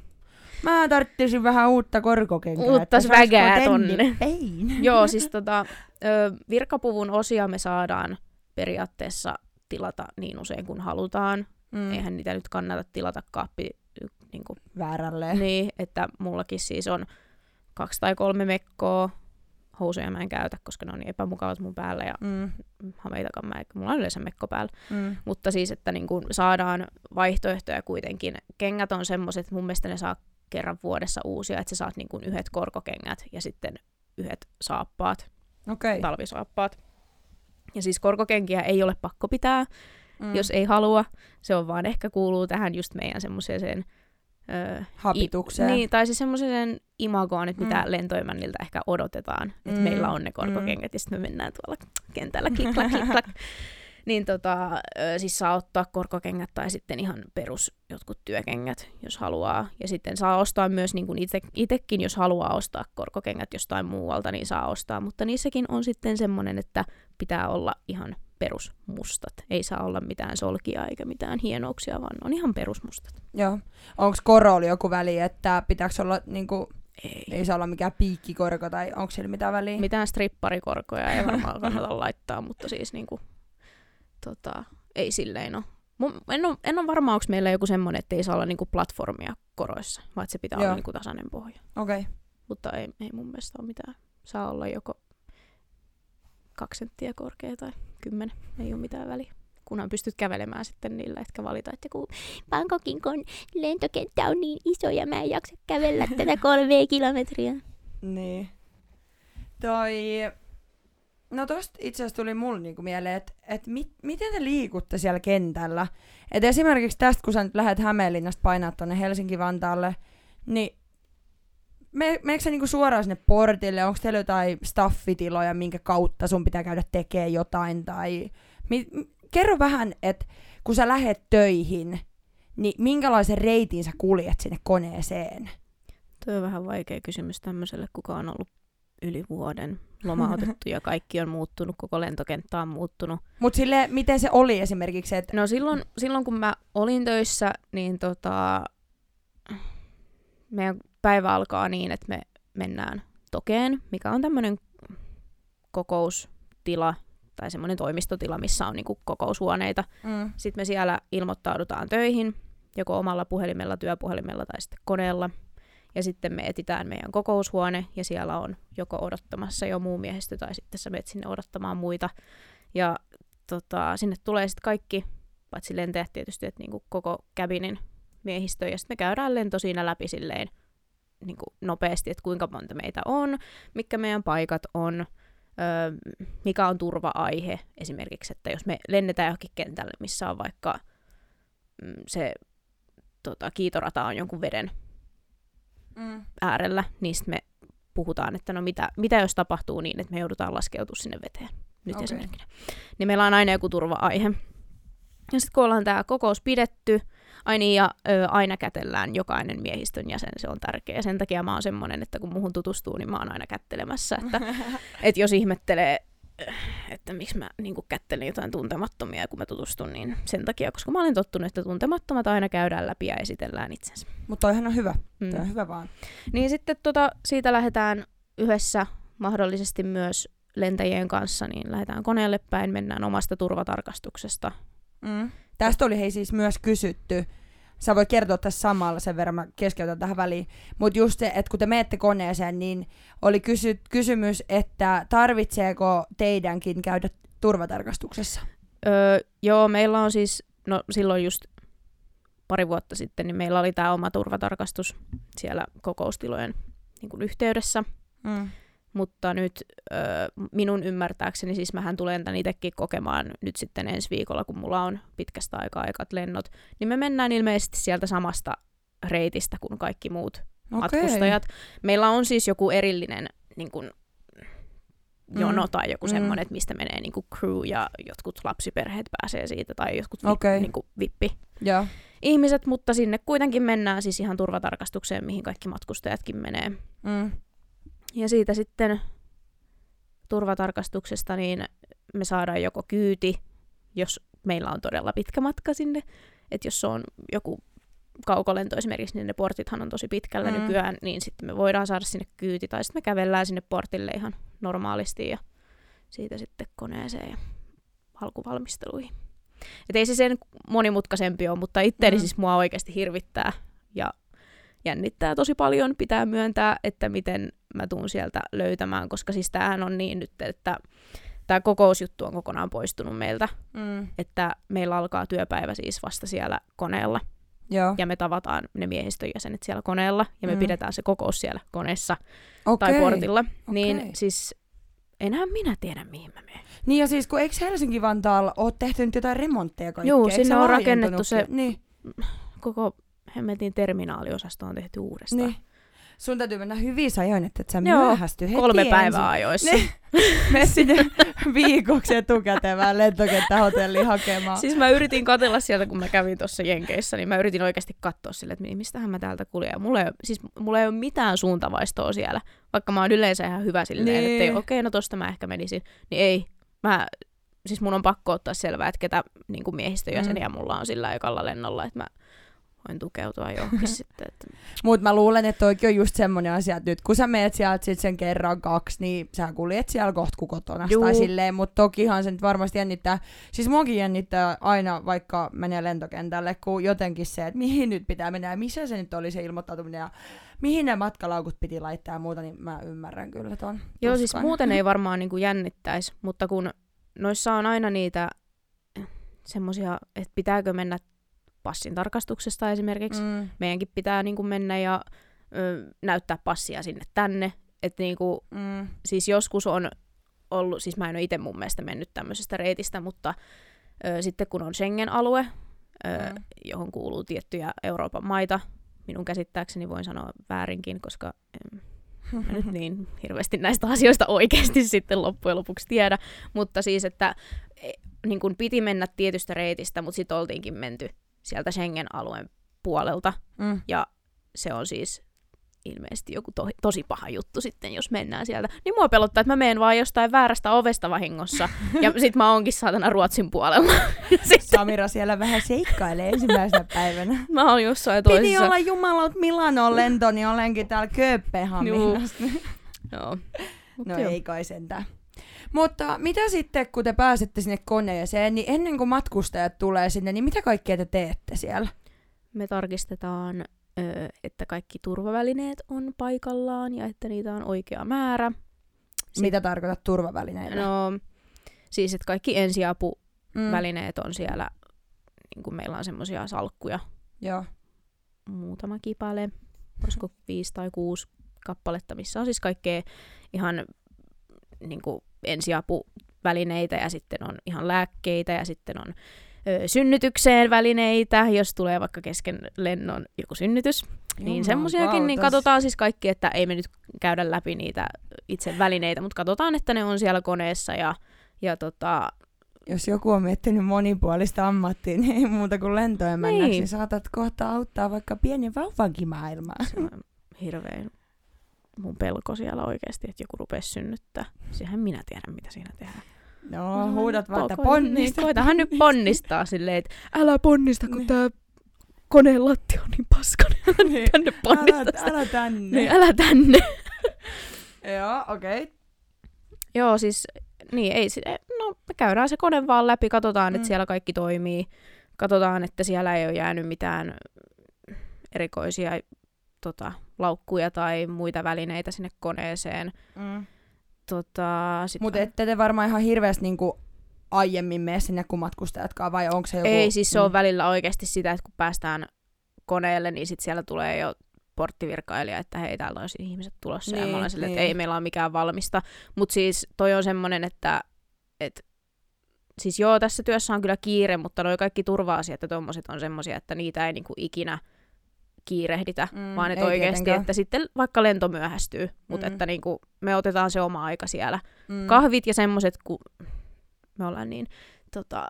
Mä tarvitsisin vähän uutta korkokenkää. Uutta svägää tonne. Joo, siis tota, virkapuvun osia me saadaan periaatteessa tilata niin usein kuin halutaan. Mm. Eihän niitä nyt kannata tilata kaappi niin kuin, väärälle. Niin, että mullakin siis on kaksi tai kolme mekkoa, housuja mä en käytä, koska ne on niin epämukavat mun päällä ja mm. hameitakaan mä, mulla on yleensä mekko päällä. Mm. Mutta siis, että niin kun saadaan vaihtoehtoja kuitenkin. Kengät on semmoiset, mun mielestä ne saa kerran vuodessa uusia, että sä saat niin kun yhdet korkokengät ja sitten yhdet saappaat, okay. talvisaappaat. Ja siis korkokenkiä ei ole pakko pitää, mm. jos ei halua. Se on vaan ehkä kuuluu tähän just meidän semmoiseen... Öö, Habitukseen. I, niin, tai siis semmoiseen imagoon, että mm. mitä lentoimänniltä ehkä odotetaan. Että mm. meillä on ne korkokengät mm. ja sitten me mennään tuolla kentällä klik, klak, klik, klak. niin tota, siis saa ottaa korkokengät tai sitten ihan perus jotkut työkengät, jos haluaa. Ja sitten saa ostaa myös niin kuin itse, itsekin, jos haluaa ostaa korkokengät jostain muualta, niin saa ostaa. Mutta niissäkin on sitten semmoinen, että pitää olla ihan perusmustat. Ei saa olla mitään solkia eikä mitään hienouksia, vaan on ihan perusmustat. Joo. Onko korolla joku väli, että pitääkö olla niinku, ei. ei saa olla mikään piikkikorko tai onko siellä mitään väliä? Mitään stripparikorkoja ei varmaan kannata laittaa, mutta siis niinku, tota, ei silleen ole. En ole, en ole varma, onko meillä joku semmoinen, että ei saa olla niinku platformia koroissa, vaan se pitää Joo. olla niinku tasainen pohja. Okei. Okay. Mutta ei, ei mun mielestä ole mitään. Saa olla joko kaksi senttiä korkea tai kymmenen, ei ole mitään väliä. Kunhan pystyt kävelemään sitten niillä, etkä valita, että kun Bangkokin kun lentokenttä on niin iso ja mä en jaksa kävellä tätä kolme kilometriä. Niin. Toi No tosta itse asiassa tuli mulle niinku mieleen, että et mit, miten te liikutte siellä kentällä. Et esimerkiksi tästä, kun sä nyt lähdet Hämeenlinnasta painaa tonne Helsinki-Vantaalle, niin me, meneekö niinku suoraan sinne portille? Onko teillä jotain staffitiloja, minkä kautta sun pitää käydä tekemään jotain? Tai... Mi, kerro vähän, että kun sä lähet töihin, niin minkälaisen reitin sä kuljet sinne koneeseen? Tuo on vähän vaikea kysymys tämmöiselle, kuka on ollut yli vuoden lomautettu ja kaikki on muuttunut, koko lentokenttä on muuttunut. Mutta sille, miten se oli esimerkiksi? Että... No silloin, silloin kun mä olin töissä, niin tota, meidän päivä alkaa niin, että me mennään Tokeen, mikä on tämmöinen kokoustila tai semmoinen toimistotila, missä on niinku kokoushuoneita. Mm. Sitten me siellä ilmoittaudutaan töihin, joko omalla puhelimella, työpuhelimella tai sitten koneella. Ja sitten me etitään meidän kokoushuone ja siellä on joko odottamassa jo muu miehistö tai sitten sä menet sinne odottamaan muita. Ja tota, sinne tulee sitten kaikki, paitsi lentäjät tietysti, että niinku koko käbinin miehistö. Ja sitten me käydään lento siinä läpi silleen niinku nopeasti, että kuinka monta meitä on, mikä meidän paikat on, öö, mikä on turva-aihe esimerkiksi, että jos me lennetään johonkin kentälle, missä on vaikka mm, se tota, kiitorata on jonkun veden Mm. äärellä, niin sit me puhutaan, että no mitä, mitä jos tapahtuu niin, että me joudutaan laskeutumaan sinne veteen. Nyt Okei. esimerkkinä. Niin meillä on aina joku turva-aihe. Ja sitten kun ollaan tämä kokous pidetty, ai niin, ja ö, aina kätellään jokainen miehistön jäsen, se on tärkeä. Sen takia mä oon semmonen, että kun muhun tutustuu, niin mä oon aina kättelemässä. Että, että jos ihmettelee, että miksi mä niin kättelen jotain tuntemattomia, kun mä tutustun, niin sen takia, koska mä olen tottunut, että tuntemattomat aina käydään läpi ja esitellään itsensä. Mutta toihan on hyvä. Mm. Toi on hyvä vaan. Niin sitten tota, siitä lähdetään yhdessä mahdollisesti myös lentäjien kanssa, niin lähdetään koneelle päin, mennään omasta turvatarkastuksesta. Mm. Tästä oli hei siis myös kysytty. Sä voit kertoa tässä samalla, sen verran mä keskeytän tähän väliin. Mutta just se, että kun te menette koneeseen, niin oli kysy- kysymys, että tarvitseeko teidänkin käydä turvatarkastuksessa? Öö, joo, meillä on siis, no silloin just pari vuotta sitten, niin meillä oli tämä oma turvatarkastus siellä kokoustilojen niin kuin yhteydessä. Mm. Mutta nyt ö, minun ymmärtääkseni, siis mähän tulen tämän itsekin kokemaan nyt sitten ensi viikolla, kun mulla on pitkästä aikaa aikat lennot, niin me mennään ilmeisesti sieltä samasta reitistä kuin kaikki muut Okei. matkustajat. Meillä on siis joku erillinen niin kuin, jono Mm. tai joku Mm. semmoinen, että mistä menee niin kuin crew ja jotkut lapsiperheet pääsee siitä tai jotkut vi- Okei. niin kuin vippi Joo. ihmiset, mutta sinne kuitenkin mennään siis ihan turvatarkastukseen, mihin kaikki matkustajatkin menee. Mm. Ja siitä sitten turvatarkastuksesta niin me saadaan joko kyyti, jos meillä on todella pitkä matka sinne. Että jos se on joku kaukolento esimerkiksi, niin ne portithan on tosi pitkällä Mm. nykyään, niin sitten me voidaan saada sinne kyyti, tai sitten me kävellään sinne portille ihan normaalisti ja siitä sitten koneeseen ja alkuvalmisteluihin. Et ei se sen monimutkaisempi ole, mutta itteeni Mm. mm. siis mua oikeasti hirvittää ja jännittää tosi paljon. Pitää myöntää, että miten mä tuun sieltä löytämään, koska siis tämähän on niin nyt, että tämä kokousjuttu on kokonaan poistunut meiltä, Mm. että meillä alkaa työpäivä siis vasta siellä koneella Joo. ja me tavataan ne miehistön jäsenet siellä koneella ja me Mm. pidetään se kokous siellä koneessa Okei. tai portilla. Niin okei. siis enhän minä tiedä mihin mä menen. Niin ja siis kun eikö Helsinki-Vantaalla ole tehty nyt jotain remontteja kaikkea? Se sinne on rakennettu se- Niin, Koko hemmetin terminaaliosasto on tehty uudestaan. niin. Sun täytyy mennä hyvin ajoin, että et sä Joo, myöhästy heti Kolme ensin. päivää ajoissa. Niin. Mene sinne viikoksi etukäteen vähän lentokenttähotelliin hakemaan. Siis mä yritin katella sieltä, kun mä kävin tuossa Jenkeissä, niin mä yritin oikeasti katsoa sille, että mi- mistähän mä täältä kuljen. Ja mulla ei, siis mulla ei ole mitään suuntavaistoa siellä, vaikka mä oon yleensä ihan hyvä silleen, Niin. niin. että okei, okay, no tosta mä ehkä menisin. Niin ei, mä, siis mun on pakko ottaa selvää, että ketä niin kuin miehistöjäseniä mm. mulla on sillä ekalla lennolla, että mä voin tukeutua johonkin sitten. Että... Mut mä luulen, että toikin on just semmonen asia, että nyt kun sä meet sieltä sit sen kerran kaksi, niin sä kuljet siellä kohta kuin kotona Juu. tai silleen, mutta tokihan se nyt varmasti jännittää. Siis muakin jännittää aina, vaikka menee lentokentälle, kun jotenkin se, että mihin nyt pitää mennä ja missä se nyt oli se ilmoittautuminen ja mihin ne matkalaukut piti laittaa ja muuta, niin mä ymmärrän kyllä ton Joo, siis tuskan. muuten ei varmaan niin jännittäisi, mutta kun noissa on aina niitä semmoisia, että pitääkö mennä passin tarkastuksesta esimerkiksi. Mm. Meidänkin pitää niin kuin mennä ja ö, näyttää passia sinne tänne. Että niin kuin, mm, siis joskus on ollut, siis mä en ole itse mun mielestä mennyt tämmöisestä reitistä, mutta ö, sitten kun on Schengen-alue, ö, Mm. johon kuuluu tiettyjä Euroopan maita, minun käsittääkseni voin sanoa väärinkin, koska em, mä nyt niin hirveästi näistä asioista oikeasti sitten loppujen lopuksi tiedä, mutta siis, että e, niin kun piti mennä tietystä reitistä, mutta sitten oltiinkin menty sieltä Schengen-alueen puolelta, Mm. ja se on siis ilmeisesti joku to- tosi paha juttu sitten, jos mennään sieltä. Niin mua pelottaa, että mä menen vaan jostain väärästä ovesta vahingossa, ja sit mä oonkin saatana Ruotsin puolella. Sitten Samira siellä vähän seikkailee ensimmäisenä päivänä. mä oon jossain Piti toisessa. olla jumalaut Milanon lento, niin olenkin täällä Kööpenhaminassa. Joo. Mut No joo. ei kai sentään. Mutta mitä sitten, kun te pääsette sinne koneeseen, niin ennen kuin matkustajat tulee sinne, niin mitä kaikkea te teette siellä? Me tarkistetaan, että kaikki turvavälineet on paikallaan ja että niitä on oikea määrä. Sit- Mitä tarkoitat turvavälineillä? No, siis että kaikki ensiapuvälineet mm. on siellä, niin kuin meillä on semmoisia salkkuja, Joo. muutama kipale, olisiko viisi tai kuusi kappaletta, missä on siis kaikkea ihan niin kuin ensiapuvälineitä ja sitten on ihan lääkkeitä ja sitten on ö, synnytykseen välineitä, jos tulee vaikka kesken lennon joku synnytys. niin semmoisiakin, niin katsotaan siis kaikki, että ei me nyt käydä läpi niitä itse välineitä, mutta katsotaan, että ne on siellä koneessa ja, ja tota, Jos joku on miettinyt monipuolista ammattia, niin ei muuta kuin Niin. niin saatat kohta auttaa vaikka pienen vauvankin maailmaa. se on hirveän mun pelko siellä oikeasti, että joku rupesi synnyttää. Sehän minä tiedän, mitä siinä tehdään. No, huudat vaan, että ponnista. Niin, koitahan nyt ponnistaa silleen, että älä ponnista, kun Niin. tää koneen lattia on niin paskainen. Älä Niin. tänne ponnista. Älä, älä tänne. Niin, älä tänne. Joo, okei. Okay. Joo, siis niin, ei, si- no me käydään se kone vaan läpi, katsotaan, Mm. että siellä kaikki toimii. Katsotaan, että siellä ei ole jäänyt mitään erikoisia tota, laukkuja tai muita välineitä sinne koneeseen. Mm. Tota, Mutta ette te varmaan ihan hirveästi niinku aiemmin mene sinne kuin matkustajatkaan, vai onko se joku... Ei, siis se on Mm. välillä oikeasti sitä, että kun päästään koneelle, niin sit siellä tulee jo porttivirkailija, että hei, täällä on ihmiset tulossa. Niin, ja Niin, mä olen silleen, että niin. ei meillä ole mikään valmista. Mutta siis toi on semmoinen, että, että siis joo, tässä työssä on kyllä kiire, mutta noi kaikki turva-asiat ja tommoset on semmoisia, että niitä ei niinku ikinä kiirehditä, Mm, vaan että ei oikeasti, tietenkään. että sitten vaikka lento myöhästyy, mutta Mm. että niinku me otetaan se oma aika siellä. Mm. Kahvit ja semmoset, kun me ollaan niin tota,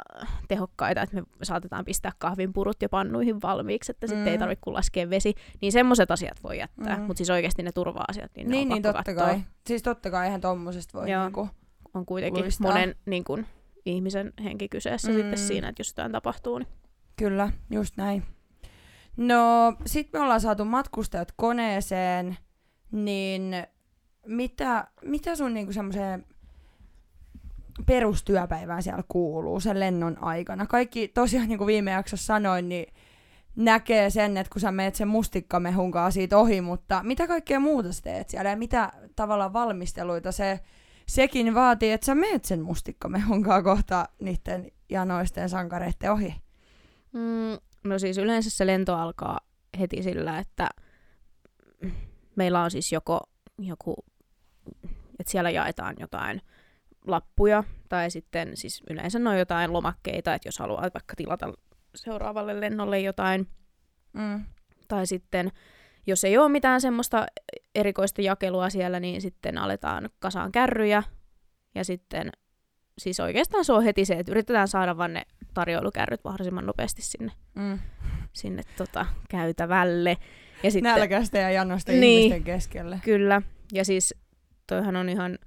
tehokkaita, että me saatetaan pistää kahvin purut jo pannuihin valmiiksi, että sitten ei Mm. tarvitse kuin laskea vesi, niin semmoiset asiat voi jättää, Mm. mutta siis oikeasti ne turva-asiat, niin, ne Niin, on niin totta katsoa. kai. Siis totta kai eihän tommosesta voi Joo. niinku... On kuitenkin luistaa. monen niin kun, ihmisen henki kyseessä Mm. sitten siinä, että jos jotain tapahtuu, niin Kyllä, just näin. No, sit me ollaan saatu matkustajat koneeseen, niin mitä, mitä sun niinku semmoiseen perustyöpäivään siellä kuuluu sen lennon aikana? Kaikki tosiaan, niin kuin viime jaksossa sanoin, niin näkee sen, että kun sä meet sen mustikkamehun kanssa siitä ohi, mutta mitä kaikkea muuta sä teet siellä ja mitä tavallaan valmisteluita se, sekin vaatii, että sä meet sen mustikkamehun kanssa kohta niiden janoisten sankareiden ohi? Mm, no siis yleensä se lento alkaa heti sillä, että meillä on siis joko joku, että siellä jaetaan jotain lappuja, tai sitten siis yleensä ne on jotain lomakkeita, että jos haluaa vaikka tilata seuraavalle lennolle jotain, Mm. tai sitten jos ei ole mitään semmoista erikoista jakelua siellä, niin sitten aletaan kasaan kärryjä, ja sitten siis oikeastaan se on heti se, että yritetään saada vaan ne tarjoilukärryt mahdollisimman nopeasti sinne Mm. sinne tota, käytävälle. Ja sitten, Nälkäistä ja janosta Niin. ihmisten keskelle. Kyllä. Ja siis toihan on ihan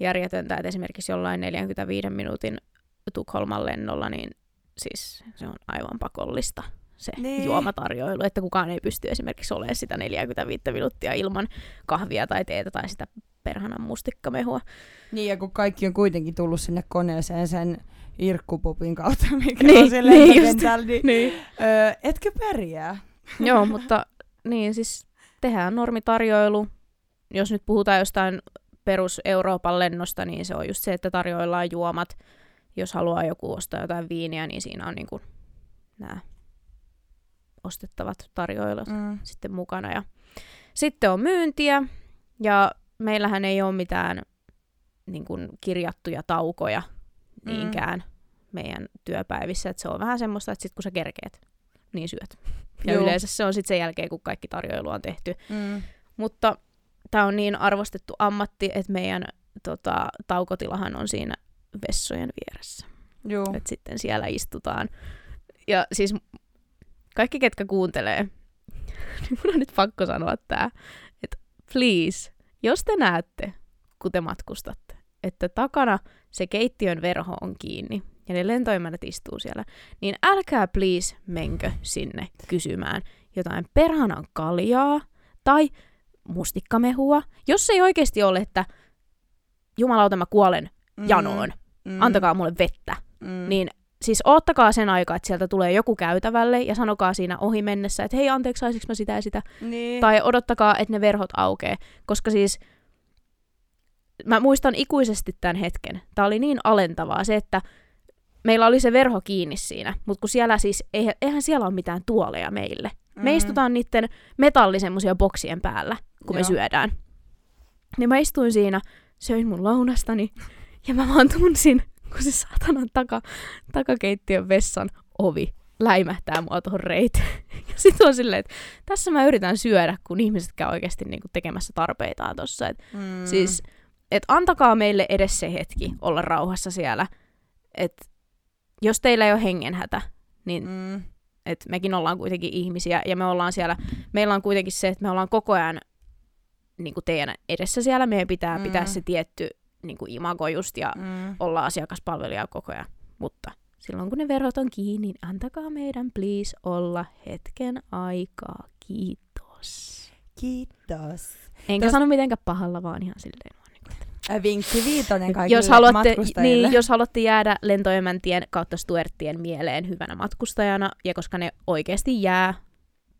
järjetöntä, että esimerkiksi jollain 45 minuutin Tukholman lennolla, niin siis se on aivan pakollista se niin. juomatarjoilu, että kukaan ei pysty esimerkiksi olemaan sitä 45 minuuttia ilman kahvia tai teetä tai sitä perhanan mustikkamehua. Niin, ja kun kaikki on kuitenkin tullut sinne koneeseen sen irkkupupin kautta, mikä Niin, on siellä niin lentokentällä, niin, Niin. öö, etkö pärjää? Joo, mutta niin siis tehdään normitarjoilu. Jos nyt puhutaan jostain perus Euroopan lennosta, niin se on just se, että tarjoillaan juomat. Jos haluaa joku ostaa jotain viiniä, niin siinä on niinku nämä ostettavat tarjoilut Mm. sitten mukana. Ja sitten on myyntiä, ja meillähän ei ole mitään niin kuin kirjattuja taukoja Mm. niinkään meidän työpäivissä. Et se on vähän semmoista, että sit kun sä kerkeet, niin syöt. Ja Joo. yleensä se on sitten sen jälkeen, kun kaikki tarjoilu on tehty. Mm. Mutta tämä on niin arvostettu ammatti, että meidän tota, taukotilahan on siinä vessojen vieressä. Joo. Että sitten siellä istutaan. Ja siis kaikki, ketkä kuuntelee, niin mun on nyt pakko sanoa tää, että please, jos te näette, kun te matkustatte, että takana se keittiön verho on kiinni ja ne lentoemännät istuu siellä, niin älkää please menkö sinne kysymään jotain perhanan kaljaa tai mustikkamehua. Jos se ei oikeasti ole, että jumalauta mä kuolen janoon, Mm. antakaa mulle vettä, Mm. niin siis oottakaa sen aikaa, että sieltä tulee joku käytävälle ja sanokaa siinä ohi mennessä, että hei anteeksi, saisinko mä sitä ja sitä. Niin. Tai odottakaa, että ne verhot aukee, koska siis mä muistan ikuisesti tämän hetken. Tämä oli niin alentavaa se, että meillä oli se verho kiinni siinä, mutta kun siellä siis, eihän, eihän siellä ole mitään tuoleja meille. Me Mm. istutaan niiden metallisemmoisia boksien päällä, kun me Joo. syödään. Niin mä istuin siinä, söin mun lounastani, ja mä vaan tunsin, kun se saatanan taka, takakeittiön vessan ovi läimähtää mua tuohon reiteen. Ja sit on silleen, että tässä mä yritän syödä, kun ihmiset käy oikeasti niinku tekemässä tarpeitaan tossa. Et Mm. Siis, et antakaa meille edes se hetki olla rauhassa siellä. Et jos teillä ei ole hengenhätä, niin Mm. et mekin ollaan kuitenkin ihmisiä ja me ollaan siellä, meillä on kuitenkin se, että me ollaan koko ajan niin kuin teidän edessä siellä, meidän pitää Mm. pitää se tietty niin kuin imago just ja Mm. olla asiakaspalvelija koko ajan, mutta silloin kun ne verot on kiinni, niin antakaa meidän please olla hetken aikaa, kiitos. Kiitos. Enkä Tos- sano mitenkään pahalla, vaan ihan silleen. Niin Äh, Vinkki viitonen kaikille jos haluatte, niin, jos haluatte jäädä lentoemäntien kautta Stuartien mieleen hyvänä matkustajana, ja koska ne oikeasti jää,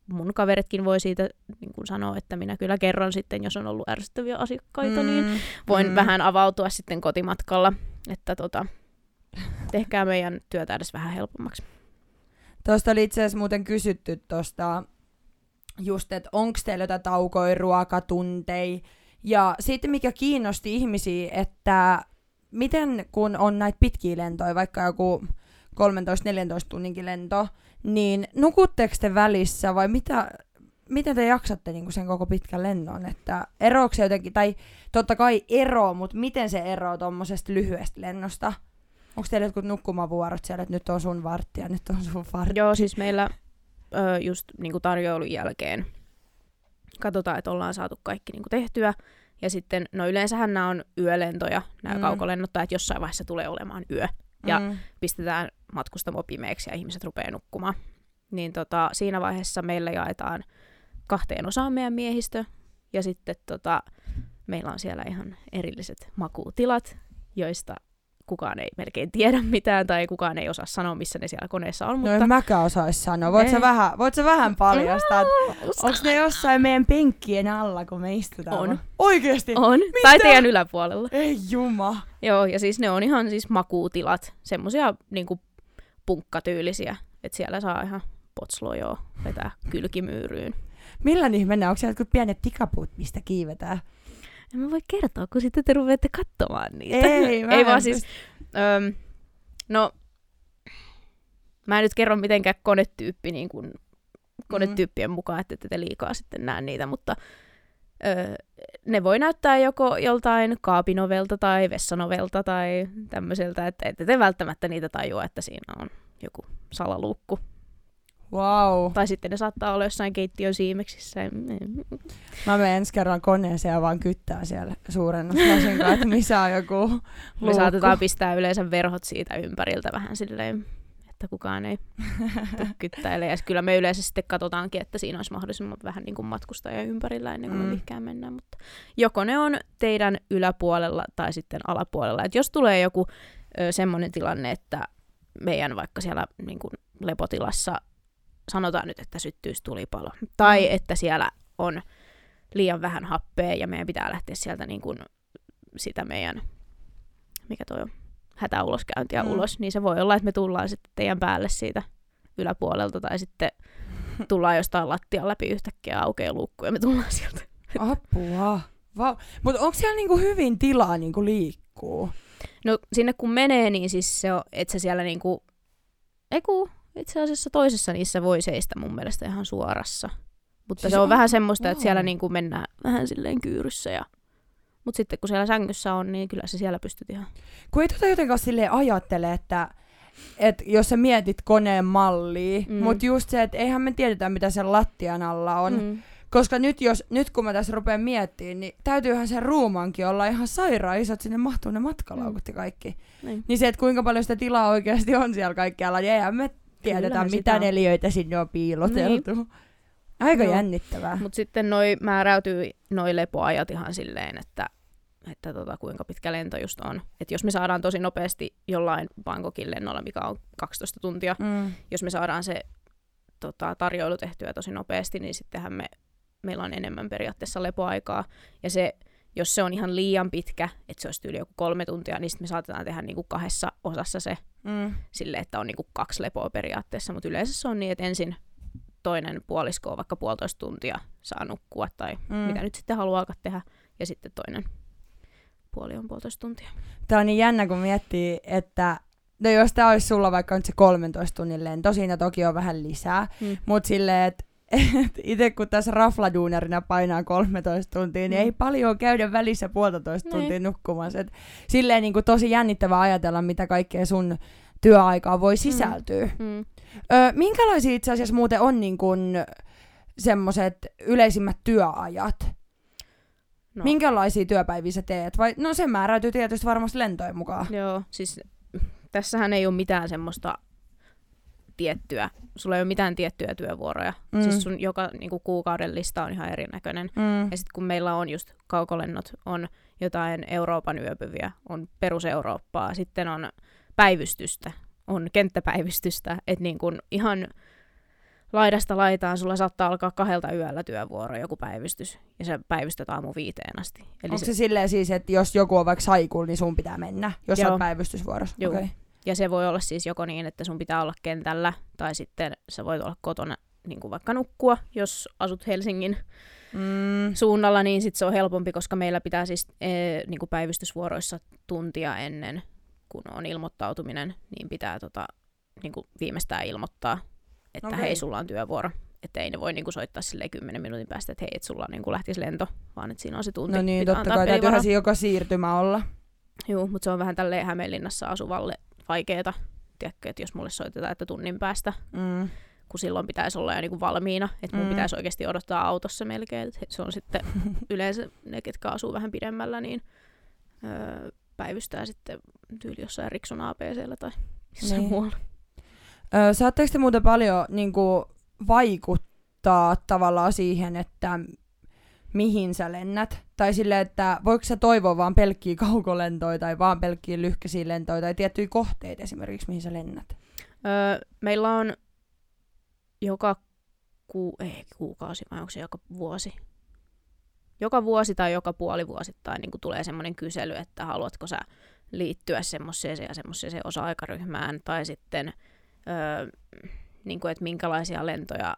mun kaveritkin voi siitä niin kuin sanoa, että minä kyllä kerron sitten, jos on ollut ärsyttäviä asiakkaita, mm. niin voin mm. mm. vähän avautua sitten kotimatkalla, että tota, tehkää meidän työtä edes vähän helpommaksi. Tuosta oli itse asiassa muuten kysytty tuosta just, että onko teillä jotain taukoja, ruokatunteja. Ja sitten mikä kiinnosti ihmisiä, että miten kun on näitä pitkiä lentoja, vaikka joku 13-14 tunninkin lento, niin nukutteko te välissä vai mitä, miten te jaksatte niinku sen koko pitkän lennon? Että eroako se jotenkin, tai totta kai ero, mutta miten se eroaa tuommoisesta lyhyestä lennosta? Onko teillä jotkut nukkumavuorot siellä, että nyt on sun vartti ja nyt on sun vartti? Joo, siis meillä ö, just niin kuin tarjoulun jälkeen katsotaan, että ollaan saatu kaikki niin kuin tehtyä. Ja sitten, no yleensähän nämä on yölentoja, nämä mm. kaukolennot, tai että jossain vaiheessa tulee olemaan yö. Ja- Mm. pistetään matkustamo pimeäksi ja ihmiset rupeaa nukkumaan. Niin tota, siinä vaiheessa meillä jaetaan kahteen osaan meidän miehistö, ja sitten tota, meillä on siellä ihan erilliset makuutilat, joista kukaan ei melkein tiedä mitään, tai kukaan ei osaa sanoa, missä ne siellä koneessa on, No mutta... en mäkään osaisi sanoa. Voit sä vähän, voit sä vähän paljastaa, onko ne jossain meidän penkkien alla, kun me istutaan? On. Oikeesti? On, tai teidän yläpuolella. Ei juma. Joo, ja siis ne on ihan siis makuutilat, semmosia niinku punkkatyylisiä, että siellä saa ihan potslojoa vetää kylkimyyryyn. Millä niihin mennään? Onko siellä jotkut pienet tikapuut, mistä kiivetään? En mä voi kertoa, kun sitten te ruveette katsomaan niitä. Ei, mä Ei vaan siis, öm, no, mä en nyt kerro mitenkään konetyyppi, niin kuin, konetyyppien mukaan, että te liikaa sitten näe niitä, mutta ö, ne voi näyttää joko joltain kaapinovelta tai vessanovelta tai tämmöiseltä, että ette te välttämättä niitä tajua, että siinä on joku salaluukku. Wow. Tai sitten ne saattaa olla jossain keittiön siimeksissä. Mä menen ensi kerran koneeseen ja vaan kyttää siellä suurennuslasin kanssa, että missä on joku Me luukku. saatetaan pistää yleensä verhot siitä ympäriltä vähän silleen, että kukaan ei kyttäile. Ja kyllä me yleensä sitten katsotaankin, että siinä olisi mahdollisimman vähän niin kuin matkustajia ympärillä ennen kuin Mm. me mennään. Mutta joko ne on teidän yläpuolella tai sitten alapuolella. Et jos tulee joku ö, semmoinen tilanne, että meidän vaikka siellä niin kuin lepotilassa sanotaan nyt, että syttyisi tulipalo. Tai Mm. että siellä on liian vähän happea ja meidän pitää lähteä sieltä niin kuin sitä meidän, mikä toi on, hätäuloskäyntiä Mm. ulos, niin se voi olla, että me tullaan sitten teidän päälle siitä yläpuolelta tai sitten tullaan jostain lattian läpi yhtäkkiä aukeaa luukku ja me tullaan sieltä. Apua. Wow. Mutta onko siellä niinku hyvin tilaa niinku liik- nukkuu? No sinne kun menee, niin siis se on, että se siellä niinku, eiku, itse asiassa toisessa niissä voi seistä mun mielestä ihan suorassa. Mutta Siis se on, on- vähän semmoista, että siellä wow. niinku mennään vähän silleen kyyryssä ja mutta sitten kun siellä sängyssä on, niin kyllä se siellä pystyt ihan. Kun ei tota jotenkaan silleen ajattele, että et jos sä mietit koneen mallia, mm. Mutta just se, että eihän me tiedetä, mitä sen lattian alla on. Mm. Mm. Koska nyt, jos, nyt kun mä tässä rupean miettimään, niin täytyyhän sen ruumankin olla ihan sairaan isot, sinne mahtuu ne matkalaukut Mm. ja kaikki. Niin. Niin se, että kuinka paljon sitä tilaa oikeasti on siellä kaikkialla, niin eihän me tiedetä, me mitä sitä on. neliöitä sinne on piiloteltu. Niin. Aika Joo. jännittävää. Mutta sitten noi määräytyy noi lepoajat ihan silleen, että, että tota, kuinka pitkä lento just on. Et jos me saadaan tosi nopeasti jollain Bangkokin lennolla, mikä on 12 tuntia, Mm. jos me saadaan se tota, tarjoilu tehtyä tosi nopeasti, niin sittenhän me, meillä on enemmän periaatteessa lepoaikaa. Ja se, jos se on ihan liian pitkä, että se olisi yli joku kolme tuntia, niin sitten me saatetaan tehdä niinku kahdessa osassa se Mm. sille, että on niinku kaksi lepoa periaatteessa. Mutta yleensä se on niin, että ensin toinen puolisko on vaikka puolitoista tuntia saa nukkua tai Mm. mitä nyt sitten haluaakaan tehdä. Ja sitten toinen puoli on puolitoista tuntia. Tää on niin jännä, kun miettii, että no jos tää olisi sulla vaikka nyt se 13 tunnin lento, siinä toki on vähän lisää, Mm. mut silleen, että et itse kun tässä rafladuunarina painaa 13 tuntia, niin Mm. ei paljon käydä välissä puolitoista Niin. tuntia nukkumassa. Et silleen niin kuin tosi jännittävää ajatella, mitä kaikkea sun työaikaa voi sisältyä. Mm. Mm. Ö, minkälaisia itse asiassa muuten on niin kuin semmoiset yleisimmät työajat? No, Minkälaisia työpäiviä sä teet? Vai, no se määräytyy tietysti varmasti lentojen mukaan. Joo, siis tässähän ei ole mitään semmoista tiettyä, sulla ei ole mitään tiettyjä työvuoroja. Mm. Siis sun joka niinku, kuukauden lista on ihan erinäköinen. Mm. Ja sitten kun meillä on just kaukolennot, on jotain Euroopan yöpyviä, on perus-Eurooppaa, sitten on päivystystä, on kenttäpäivystystä, että niin kun ihan laidasta laitaan sulla saattaa alkaa kahdelta yöllä työvuoro joku päivystys, ja se päivystät aamu viiteen asti. Eli Onko se silleen siis, että jos joku on vaikka saikulla, niin sun pitää mennä, jos Joo. oot päivystysvuorossa? Joo. Okay. Ja se voi olla siis joko niin, että sun pitää olla kentällä, tai sitten sä voit olla kotona niin kuin vaikka nukkua, jos asut Helsingin Mm. suunnalla, niin sit se on helpompi, koska meillä pitää siis e, niin kuin päivystysvuoroissa tuntia ennen, kun on ilmoittautuminen, niin pitää tota, niin kuin viimeistään ilmoittaa, että okay. hei, sulla on työvuoro. Että ei ne voi niin kuin soittaa silleen 10 minuutin päästä, että hei, että sulla niin kuin lähtisi lento, vaan että siinä on se tunti. No niin, pitää totta kai. Täytyyhän siinä joka siirtymä olla. Joo, mutta se on vähän tälleen Hämeenlinnassa asuvalle vaikeeta. Tiedätkö, että jos mulle soitetaan, että tunnin päästä, Mm. kun silloin pitäisi olla jo niinku valmiina, että mun Mm. pitäisi oikeasti odottaa autossa melkein. Et se on sitten yleensä ne, ketkä asuu vähän pidemmällä, niin öö, päivystää sitten tyyli jossain Riksun APCllä tai jossain Niin. muualla. Ö, saatteko te muuten paljon niin kuin, vaikuttaa tavallaan siihen, että mihin sä lennät? Tai silleen, että voiko sä toivoa vaan pelkkiä kaukolentoja tai vaan pelkkiä lyhkäisiä lentoja tai tiettyjä kohteita esimerkiksi, mihin sä lennät? Öö, meillä on joka ku, ei, kuukausi vai onko se joka vuosi? Joka vuosi tai joka puoli vuosittain niin tulee semmoinen kysely, että haluatko sä liittyä semmoiseen ja semmoiseen osa-aikaryhmään tai sitten, öö, niin kuin, että minkälaisia lentoja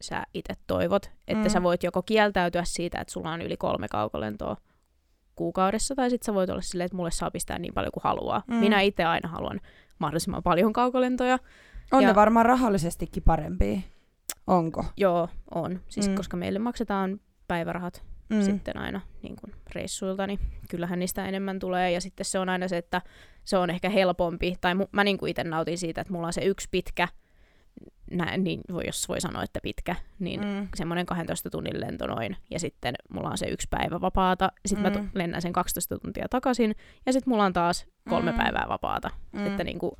sä itse toivot. Että Mm. sä voit joko kieltäytyä siitä, että sulla on yli kolme kaukolentoa kuukaudessa, tai sitten sä voit olla silleen, että mulle saa pistää niin paljon kuin haluaa. Mm. Minä itse aina haluan mahdollisimman paljon kaukolentoja. On Ja- ne varmaan rahallisestikin parempia. Onko? Joo, on. Siis Mm. koska meille maksetaan päivärahat Mm. sitten aina niin kuin reissuilta, niin kyllähän niistä enemmän tulee. Ja sitten se on aina se, että se on ehkä helpompi, tai mu- mä niin kuin itse nautin siitä, että mulla on se yksi pitkä, nä, niin voi, jos voi sanoa, että pitkä, niin mm. Mm. semmoinen 12 tunnin lento noin, ja sitten mulla on se yksi päivä vapaata, sitten mm. Mä tu- lennän sen 12 tuntia takaisin, ja sitten mulla on taas kolme Mm. päivää vapaata. Mm. Että niin kuin,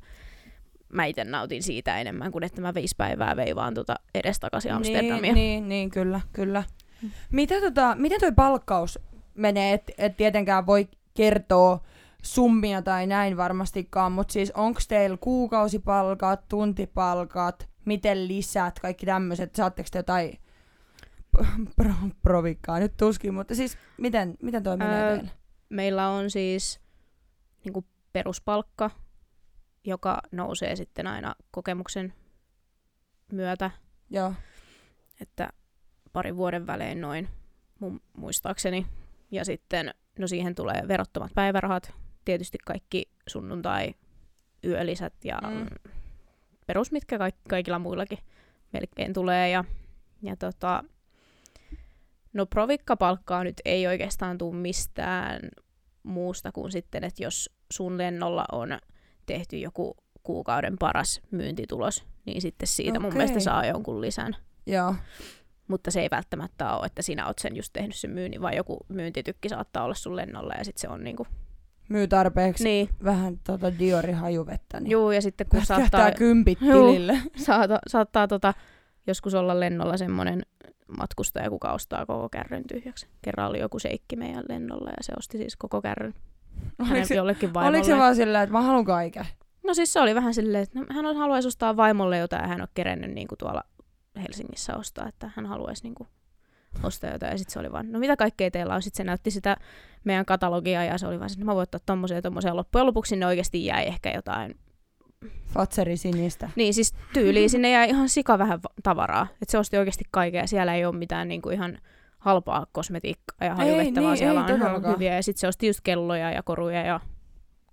mä itse nautin siitä enemmän kuin että mä viisi päivää veivaan tuota edestakaisin Amsterdamia. Niin, niin, niin, kyllä, kyllä. Mm. Mitä tota, miten toi palkkaus menee, et, et tietenkään voi kertoa summia tai näin varmastikaan, mutta siis onko teillä kuukausipalkat, tuntipalkat, miten lisät, kaikki tämmöiset, saatteko te jotain pro, provikkaa nyt tuskin, mutta siis miten, miten toi menee Öö, teillä? Meillä on siis niin kuin peruspalkka, joka nousee sitten aina kokemuksen myötä, Joo. että parin vuoden välein noin mun muistaakseni. Ja sitten no siihen tulee verottomat päivärahat, tietysti kaikki sunnuntai, yölisät ja Mm. Perus, mitkä kaik- kaikilla muillakin melkein tulee. Ja, ja tota, no provikkapalkkaa nyt ei oikeastaan tule mistään muusta kuin sitten, että jos sun lennolla on tehty joku kuukauden paras myyntitulos, niin sitten siitä mun Okei. mielestä saa jonkun lisän. Joo. Mutta se ei välttämättä ole, että sinä oot sen just tehnyt sen myynnin, vaan joku myyntitykki saattaa olla sun lennolla ja sitten se on niinku... Myy tarpeeksi Niin, vähän tota Diorin hajuvettä, niin juu, ja sitten kun saattaa, kympit Juu. tilille. saata, saattaa tota, joskus olla lennolla semmoinen matkustaja, kuka ostaa koko kärryn tyhjäksi. Kerran oli joku seikki meidän lennolla ja se osti siis koko kärryn Oliko se, jollekin vaimolle. oliko se vaan silleen, että mä haluan kaiken? No siis se oli vähän silleen, että no, hän haluaisi ostaa vaimolle jotain ja hän on kerennyt niin kuin tuolla Helsingissä ostaa, että hän haluaisi niin kuin ostaa jotain. Ja sitten se oli vaan, no mitä kaikkea teillä on? Sitten se näytti sitä meidän katalogia ja se oli vaan, että mä voin ottaa tommosia ja tommosia. Loppujen lopuksi sinne oikeasti jäi ehkä jotain. Fatseri sinistä. Niin siis tyyliin sinne jäi ihan sika vähän va- tavaraa. Että se osti oikeasti kaikkea siellä ei ole mitään niin kuin ihan halpaa kosmetiikkaa ja hajuvettä, niin, vaan siellä ei on ihan hyviä. Ja sitten se osti just kelloja ja koruja ja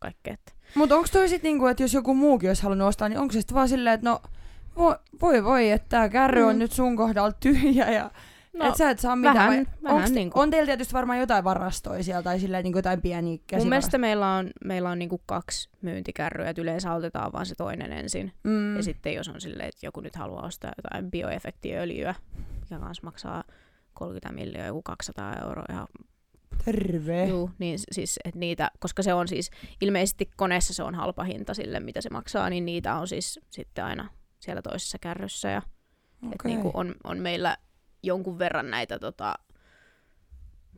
kaikkea. Mutta onko toi sit niinku, että jos joku muukin olisi halunnut ostaa, niin onko se sitten vaan silleen, että no voi, voi, voi että tää kärry on Mm. nyt sun kohdalla tyhjä ja no, et sä et saa mitään. vähän- vai, vähän onks, niinku. On teillä tietysti varmaan jotain varastoja siellä tai silleen niinku jotain pieniä Mun käsivarastoja. mielestä meillä on, meillä on niinku kaksi myyntikärryä, että yleensä otetaan vaan se toinen ensin. Mm. Ja sitten jos on silleen, että joku nyt haluaa ostaa jotain bioefektiöljyä, mikä kanssa maksaa 30 miljoonaa, joku 200 euroa. Ja, Terve. juu, niin siis, että niitä, koska se on siis, ilmeisesti koneessa se on halpa hinta sille, mitä se maksaa, niin niitä on siis sitten aina siellä toisessa kärryssä. Ja, okay. et Okei. niinku on, on meillä jonkun verran näitä tota,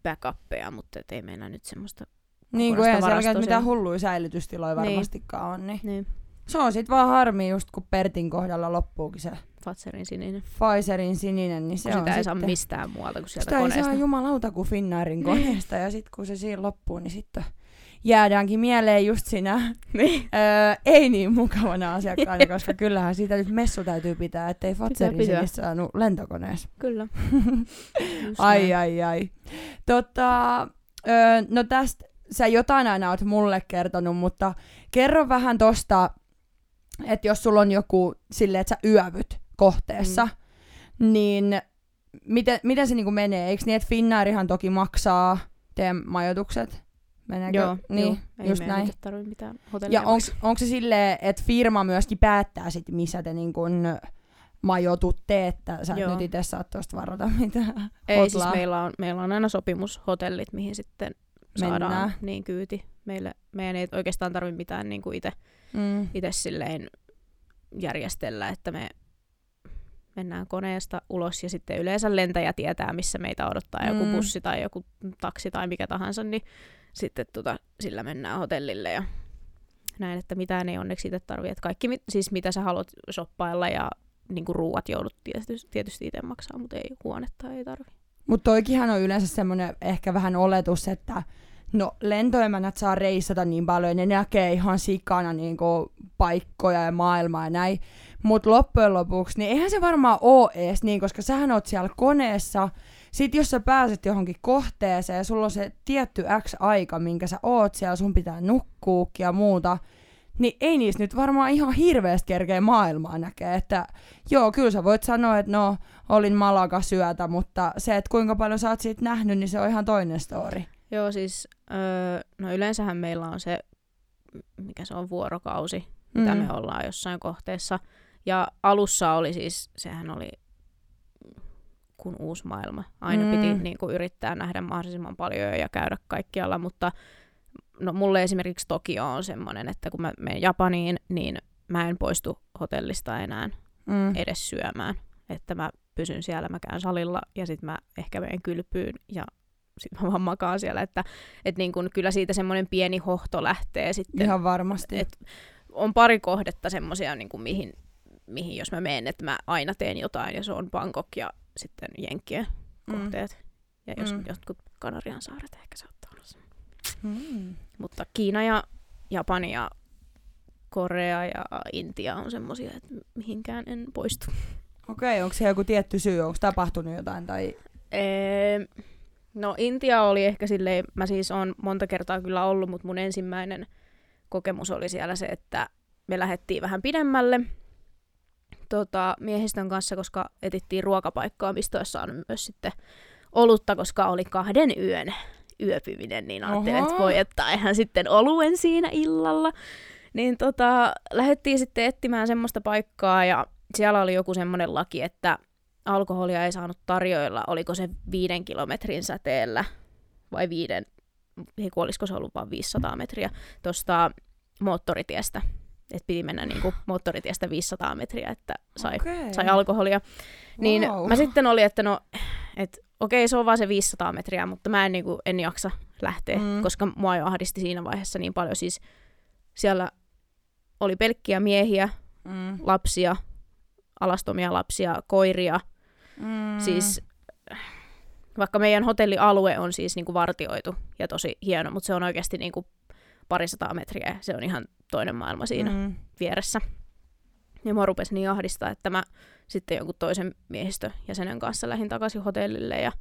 backuppeja, mutta ei meillä nyt semmoista. Niin kuin siellä varastoa mitään hulluja säilytystiloja Niin. varmastikaan on. Niin. Niin, Se on sit vaan harmi just kun Pertin kohdalla loppuukin se Fatserin sininen. Pfizerin sininen, niin se Se on sitä ei sitten... saa mistään muualta kuin sieltä Sitä ei koneesta. saa jumalauta kuin Finnairin koneesta ja sitten kun se siinä loppuu, niin sitten jäädäänkin mieleen just sinä Niin. öö, ei niin mukavana asiakkaana, koska kyllähän siitä nyt messu täytyy pitää, ettei Fatserin sinistä saanut lentokoneessa. Kyllä. Ai ai ai. Tota, öö, no tästä sä jotain aina oot mulle kertonut, mutta kerro vähän tosta, että jos sulla on joku silleen, että sä yövyt kohteessa, mm. niin miten, miten se niinku menee? Eikö niin, että Finnairihan toki maksaa teidän majoitukset? Meneekö? Joo, niin, ei just meidän näin. tarvitse mitään hotellia Ja onko se silleen, että firma myöskin päättää sit, missä te niin kun majoitutte, että sä et Joo. nyt itse saa tuosta varata mitään Ei, siis hotlaa? meillä on, meillä on aina sopimushotellit, mihin sitten saadaan Mennään. niin kyyti. Meille, meidän ei oikeastaan tarvitse mitään niin itse Mm. silleen järjestellä, että me mennään koneesta ulos ja sitten yleensä lentäjä tietää, missä meitä odottaa joku Mm. bussi tai joku taksi tai mikä tahansa, niin sitten tota, sillä mennään hotellille ja näin, että mitään ei onneksi itse tarvitse. Että kaikki, siis mitä sä haluat shoppailla ja niin kuin ruuat joudut tietysti, tietysti itse maksaa, mutta ei huonetta ei tarvi. Mutta toikinhan on yleensä semmoinen ehkä vähän oletus, että no lentoemänät saa reissata niin paljon, ne näkee ihan sikana niinku paikkoja ja maailmaa ja näin. Mutta loppujen lopuksi, niin eihän se varmaan oo ees niin, koska sähän oot siellä koneessa, sit jos sä pääset johonkin kohteeseen ja sulla on se tietty X aika, minkä sä oot siellä, sun pitää nukkua ja muuta, niin ei niistä nyt varmaan ihan hirveästi kerkeä maailmaa näkee, että joo, kyllä sä voit sanoa, että no, olin Malaga syötä, mutta se, että kuinka paljon sä oot siitä nähnyt, niin se on ihan toinen story. Joo, siis öö, no yleensähän meillä on se, mikä se on, vuorokausi, mitä Mm. me ollaan jossain kohteessa. Ja alussa oli siis, sehän oli kun uusi maailma. Aina Mm. mm. piti niin kuin, yrittää nähdä mahdollisimman paljon ja käydä kaikkialla, mutta no, mulle esimerkiksi Tokio on semmoinen, että kun mä menen Japaniin, niin mä en poistu hotellista enää Mm. edes syömään. Että mä pysyn siellä, mä käyn salilla ja sitten mä ehkä menen kylpyyn ja sitten mä vaan makaan siellä. Että et niin kun, kyllä siitä semmoinen pieni hohto lähtee sitten. Ihan varmasti. Et on pari kohdetta semmoisia, niin kuin mihin, mihin jos mä menen, että mä aina teen jotain ja se on Bangkok ja sitten Jenkkien Mm. kohteet. Ja jos Mm. mm. jotkut Kanarian saaret ehkä saattaa olla se. Mm. Mutta Kiina ja Japani ja Korea ja Intia on semmoisia, että mihinkään en poistu. Okei, onko se joku tietty syy, onko tapahtunut jotain tai... Ee, No Intia oli ehkä silleen, mä siis on monta kertaa kyllä ollut, mutta mun ensimmäinen kokemus oli siellä se, että me lähdettiin vähän pidemmälle tota, miehistön kanssa, koska etittiin ruokapaikkaa, mistä olisi saanut myös sitten olutta, koska oli kahden yön yöpyminen, niin ajattelin, että voi, että ihan sitten oluen siinä illalla. Niin tota, lähdettiin sitten etsimään semmoista paikkaa ja siellä oli joku semmoinen laki, että alkoholia ei saanut tarjoilla, oliko se viiden kilometrin säteellä vai viiden, olisiko se ollut vain 500 metriä tuosta moottoritiestä. Että piti mennä niin kuin moottoritiestä 500 metriä, että sai, okay. sai alkoholia. Niin wow. mä sitten oli, että no, et, okei se on vaan se 500 metriä, mutta mä en, niin kuin, en jaksa lähteä, mm. koska mua jo ahdisti siinä vaiheessa niin paljon. Siis siellä oli pelkkiä miehiä, mm. lapsia, alastomia lapsia, koiria. Mm. Siis vaikka meidän hotellialue on siis niinku vartioitu ja tosi hieno, mutta se on oikeasti niinku parisataa metriä. Se on ihan toinen maailma siinä mm. vieressä. Ja mua rupesi niin ahdistaa, että mä sitten jonkun toisen miehistöjäsenen kanssa lähdin takaisin hotellille ja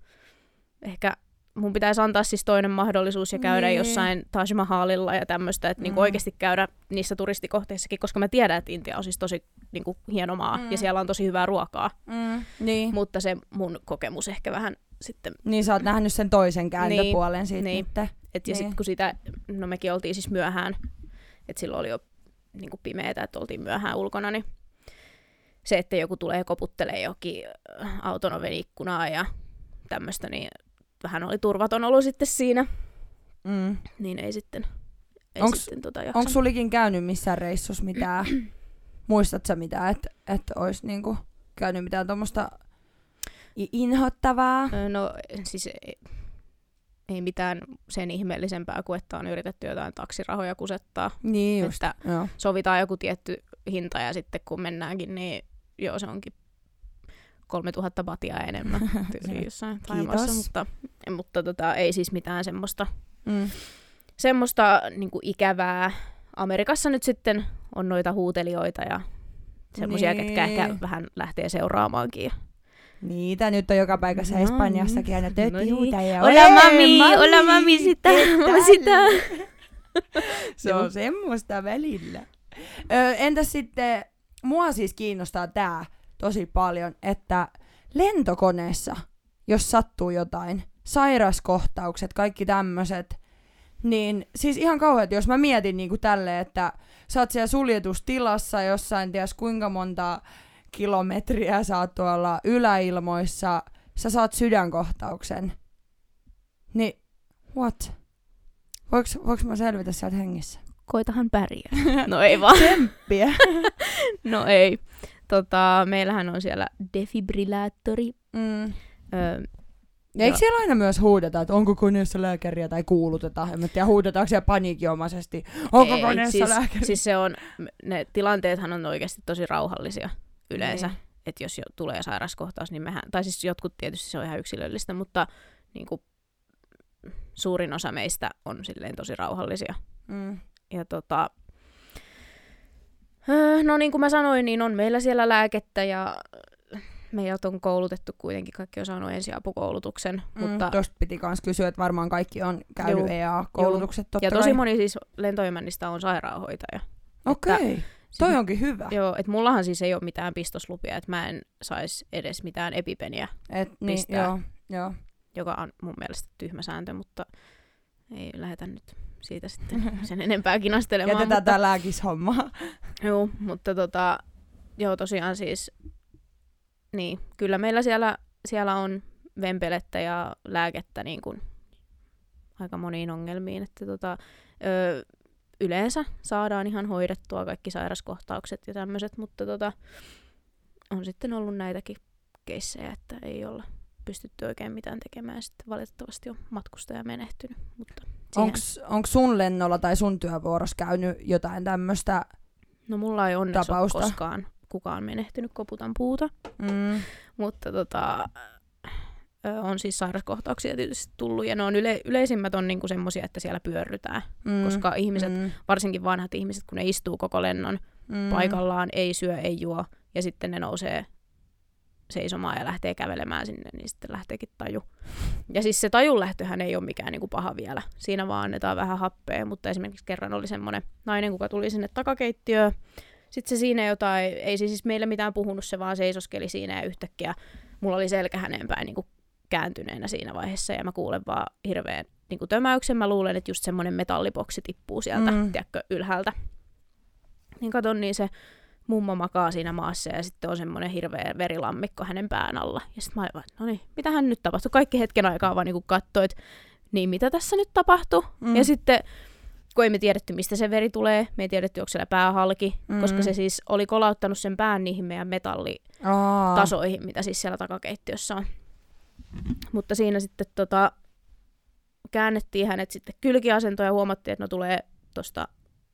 ehkä mun pitäisi antaa siis toinen mahdollisuus ja käydä niin. jossain Taj Mahalilla ja tämmöistä, että niinku mm. niinku oikeasti käydä niissä turistikohteissakin, koska mä tiedän, että Intia on siis tosi niinku, hieno maa mm. ja siellä on tosi hyvää ruokaa. Mm. Niin. Mutta se mun kokemus ehkä vähän sitten... Niin sä oot nähnyt sen toisen kääntöpuolen niin. siitä niin. nyt. Et ja niin. sitten kun sitä, no mekin oltiin siis myöhään, että silloin oli jo niinku pimeetä, että oltiin myöhään ulkona, niin se, että joku tulee koputtelee jokin auton oven ikkunaa ja tämmöistä, niin vähän oli turvaton olo sitten siinä. Mm. Niin ei sitten, ei onks, sitten tota Onko sulikin käynyt missään reissus mitään, muistat sä mitään, että et olisi niinku käynyt mitään tuommoista inhottavaa? No siis ei, mitään sen ihmeellisempää kuin, että on yritetty jotain taksirahoja kusettaa. Niin just, että joo. sovitaan joku tietty hinta ja sitten kun mennäänkin, niin joo se onkin 3000 batia enemmän tyyliin jossain Taimaassa, mutta, mutta tota, ei siis mitään semmoista, mm. semmoista niin kuin ikävää. Amerikassa nyt sitten on noita huutelijoita ja semmoisia, niin. ketkä ehkä vähän lähtee seuraamaankin. Niitä nyt on joka paikassa no, Espanjassakin aina tötti no niin. huutajia. Ola mami, ola mami sitä, sitä. Se on semmoista välillä. Ö, entäs sitten, mua siis kiinnostaa tää, tosi paljon, että lentokoneessa, jos sattuu jotain, sairaskohtaukset, kaikki tämmöiset, niin siis ihan kauhean, jos mä mietin niin kuin tälle, että sä oot siellä suljetustilassa jossain, ties kuinka monta kilometriä sä oot tuolla yläilmoissa, sä saat sydänkohtauksen. Niin, what? Voinko, voinko mä selvitä sieltä hengissä? Koitahan pärjää. No ei vaan. Tsemppiä. no ei tota, meillähän on siellä defibrillaattori. Mm. Öö, ja eikö siellä aina myös huudeta, että onko koneessa lääkäriä tai kuuluteta? En mä tiedä, huudetaanko siellä paniikinomaisesti, onko Ei, koneessa siis, lääkäriä? Siis se on, ne tilanteethan on oikeasti tosi rauhallisia yleensä. Niin. Että jos jo tulee sairaskohtaus, niin mehän, tai siis jotkut tietysti se on ihan yksilöllistä, mutta niin kuin, suurin osa meistä on silleen tosi rauhallisia. Mm. Ja tota, Öö, no niin kuin mä sanoin, niin on meillä siellä lääkettä ja meidät on koulutettu kuitenkin, kaikki on saanut ensiapukoulutuksen. Mm, mutta... Tuosta piti myös kysyä, että varmaan kaikki on käynyt EA-koulutukset totta Ja tosi kai. moni siis lentoimännistä on sairaanhoitaja. Okei, okay. Että, toi siis, onkin hyvä. Joo, että mullahan siis ei ole mitään pistoslupia, että mä en saisi edes mitään epipeniä Et, niin, pistää. Joo, joo. Joka on mun mielestä tyhmä sääntö, mutta ei lähetä nyt siitä sitten sen enempää kinastelemaan. Jätetään mutta... tämä lääkishomma. Joo, mutta tota, joo tosiaan siis, niin, kyllä meillä siellä, siellä on vempelettä ja lääkettä niin kuin aika moniin ongelmiin, että tota, ö, yleensä saadaan ihan hoidettua kaikki sairaskohtaukset ja tämmöiset, mutta tota, on sitten ollut näitäkin keissejä, että ei olla pystytty oikein mitään tekemään. Sitten valitettavasti on matkustaja menehtynyt. Mutta Onko sun lennolla tai sun työvuorossa käynyt jotain tämmöistä No mulla ei onneksi tapausta. ole koskaan kukaan menehtynyt koputan puuta. Mm. Mutta tota, on siis sairaskohtauksia tietysti tullut, ja ne on yle, yleisimmät on niinku semmoisia, että siellä pyörrytään, mm. koska ihmiset, mm. varsinkin vanhat ihmiset, kun ne istuu koko lennon mm. paikallaan, ei syö, ei juo, ja sitten ne nousee seisomaan ja lähtee kävelemään sinne, niin sitten lähteekin taju. Ja siis se tajun lähtöhän ei ole mikään niin kuin paha vielä. Siinä vaan annetaan vähän happea, mutta esimerkiksi kerran oli semmoinen nainen, kuka tuli sinne takakeittiöön. Sitten se siinä jotain, ei siis meille mitään puhunut, se vaan seisoskeli siinä ja yhtäkkiä mulla oli selkä häneen päin niin kuin kääntyneenä siinä vaiheessa ja mä kuulen vaan hirveän niin kuin tömäyksen. Mä luulen, että just semmoinen metalliboksi tippuu sieltä, mm. tiedätkö, ylhäältä. Niin katon, niin se mummo makaa siinä maassa ja sitten on semmoinen hirveä verilammikko hänen pään alla. Ja sitten mä olin vaan, no niin, mitä hän nyt tapahtui? Kaikki hetken aikaa vaan niin katsoi, että niin mitä tässä nyt tapahtui? Mm. Ja sitten kun ei me tiedetty, mistä se veri tulee, me ei tiedetty, onko siellä pää halki, mm. koska se siis oli kolauttanut sen pään niihin meidän metallitasoihin, Aa. mitä siis siellä takakeittiössä on. Mutta siinä sitten tota, käännettiin hänet sitten kylkiasentoon ja huomattiin, että no tulee tuosta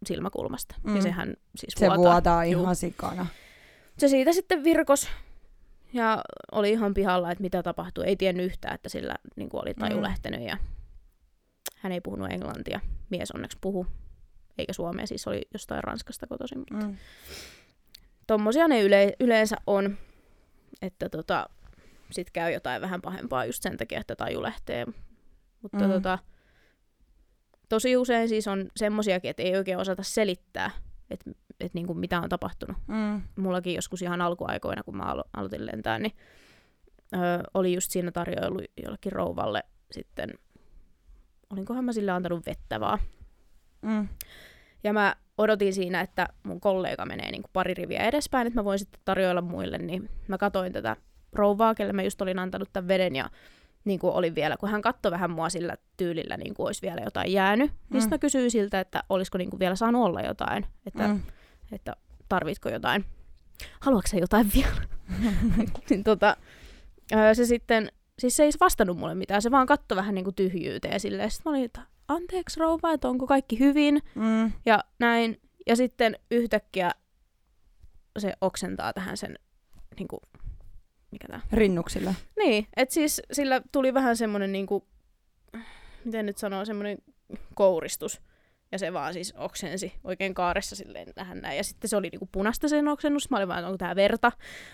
silmäkulmasta. Mm. Ja sehän siis Se vuotaa. vuotaa ihan Juu. sikana. Se siitä sitten virkos ja oli ihan pihalla, että mitä tapahtui. Ei tiennyt yhtään, että sillä niin kuin oli taju mm. lähtenyt ja hän ei puhunut englantia. Mies onneksi puhu, eikä suomea, siis oli jostain Ranskasta kotoisin. Mutta mm. Tommosia ne yle- yleensä on, että tota, sit käy jotain vähän pahempaa just sen takia, että taju lähtee. Mutta mm. tota, tosi usein siis on semmosiakin, että ei oikein osata selittää, että et niinku mitä on tapahtunut. Mm. Mullakin joskus ihan alkuaikoina, kun mä alo- aloitin lentää, niin ö, oli just siinä tarjoilu jollekin rouvalle sitten, olinkohan mä sille antanut vettä vaan. Mm. Ja mä odotin siinä, että mun kollega menee niin kuin pari riviä edespäin, että mä voin sitten tarjoilla muille, niin mä katoin tätä rouvaa, kelle mä just olin antanut tämän veden, ja niin kuin oli vielä, kun hän katsoi vähän mua sillä tyylillä, niin kuin olisi vielä jotain jäänyt, niin mm. niin mä kysyin siltä, että olisiko niin kuin vielä saanut olla jotain, että, mm. että tarvitko jotain, haluatko jotain vielä? niin tota, se sitten, siis se ei vastannut mulle mitään, se vaan katsoi vähän niin kuin tyhjyyteen silleen, sitten mä olin, että anteeksi rouva, että onko kaikki hyvin, mm. ja näin, ja sitten yhtäkkiä se oksentaa tähän sen niin kuin, mikä tää? Rinnuksilla. Niin, että siis sillä tuli vähän semmoinen niinku, miten nyt sanoo, semmoinen kouristus. Ja se vaan siis oksensi oikein kaaressa silleen tähän näin. Ja sitten se oli niinku punasta sen oksennus. Mä olin vaan, onko tää verta,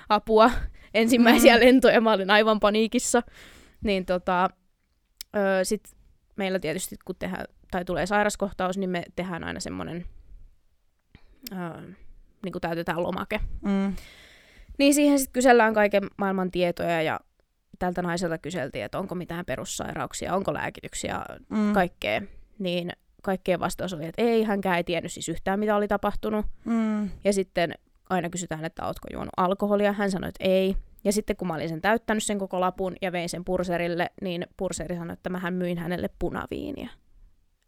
apua, ensimmäisiä mm. lentoja. Mä olin aivan paniikissa. Niin tota, öö, sit meillä tietysti kun tehdään, tai tulee sairaskohtaus, niin me tehdään aina semmoinen, öö, niin kuin täytetään lomake. Mm. Niin siihen sitten kysellään kaiken maailman tietoja ja tältä naiselta kyseltiin, että onko mitään perussairauksia, onko lääkityksiä, mm. kaikkea. Niin kaikkeen vastaus oli, että ei, hänkään ei tiennyt siis yhtään, mitä oli tapahtunut. Mm. Ja sitten aina kysytään, että ootko juonut alkoholia. Hän sanoi, että ei. Ja sitten kun mä olin sen täyttänyt sen koko lapun ja vein sen purserille, niin purseri sanoi, että mähän myin hänelle punaviiniä.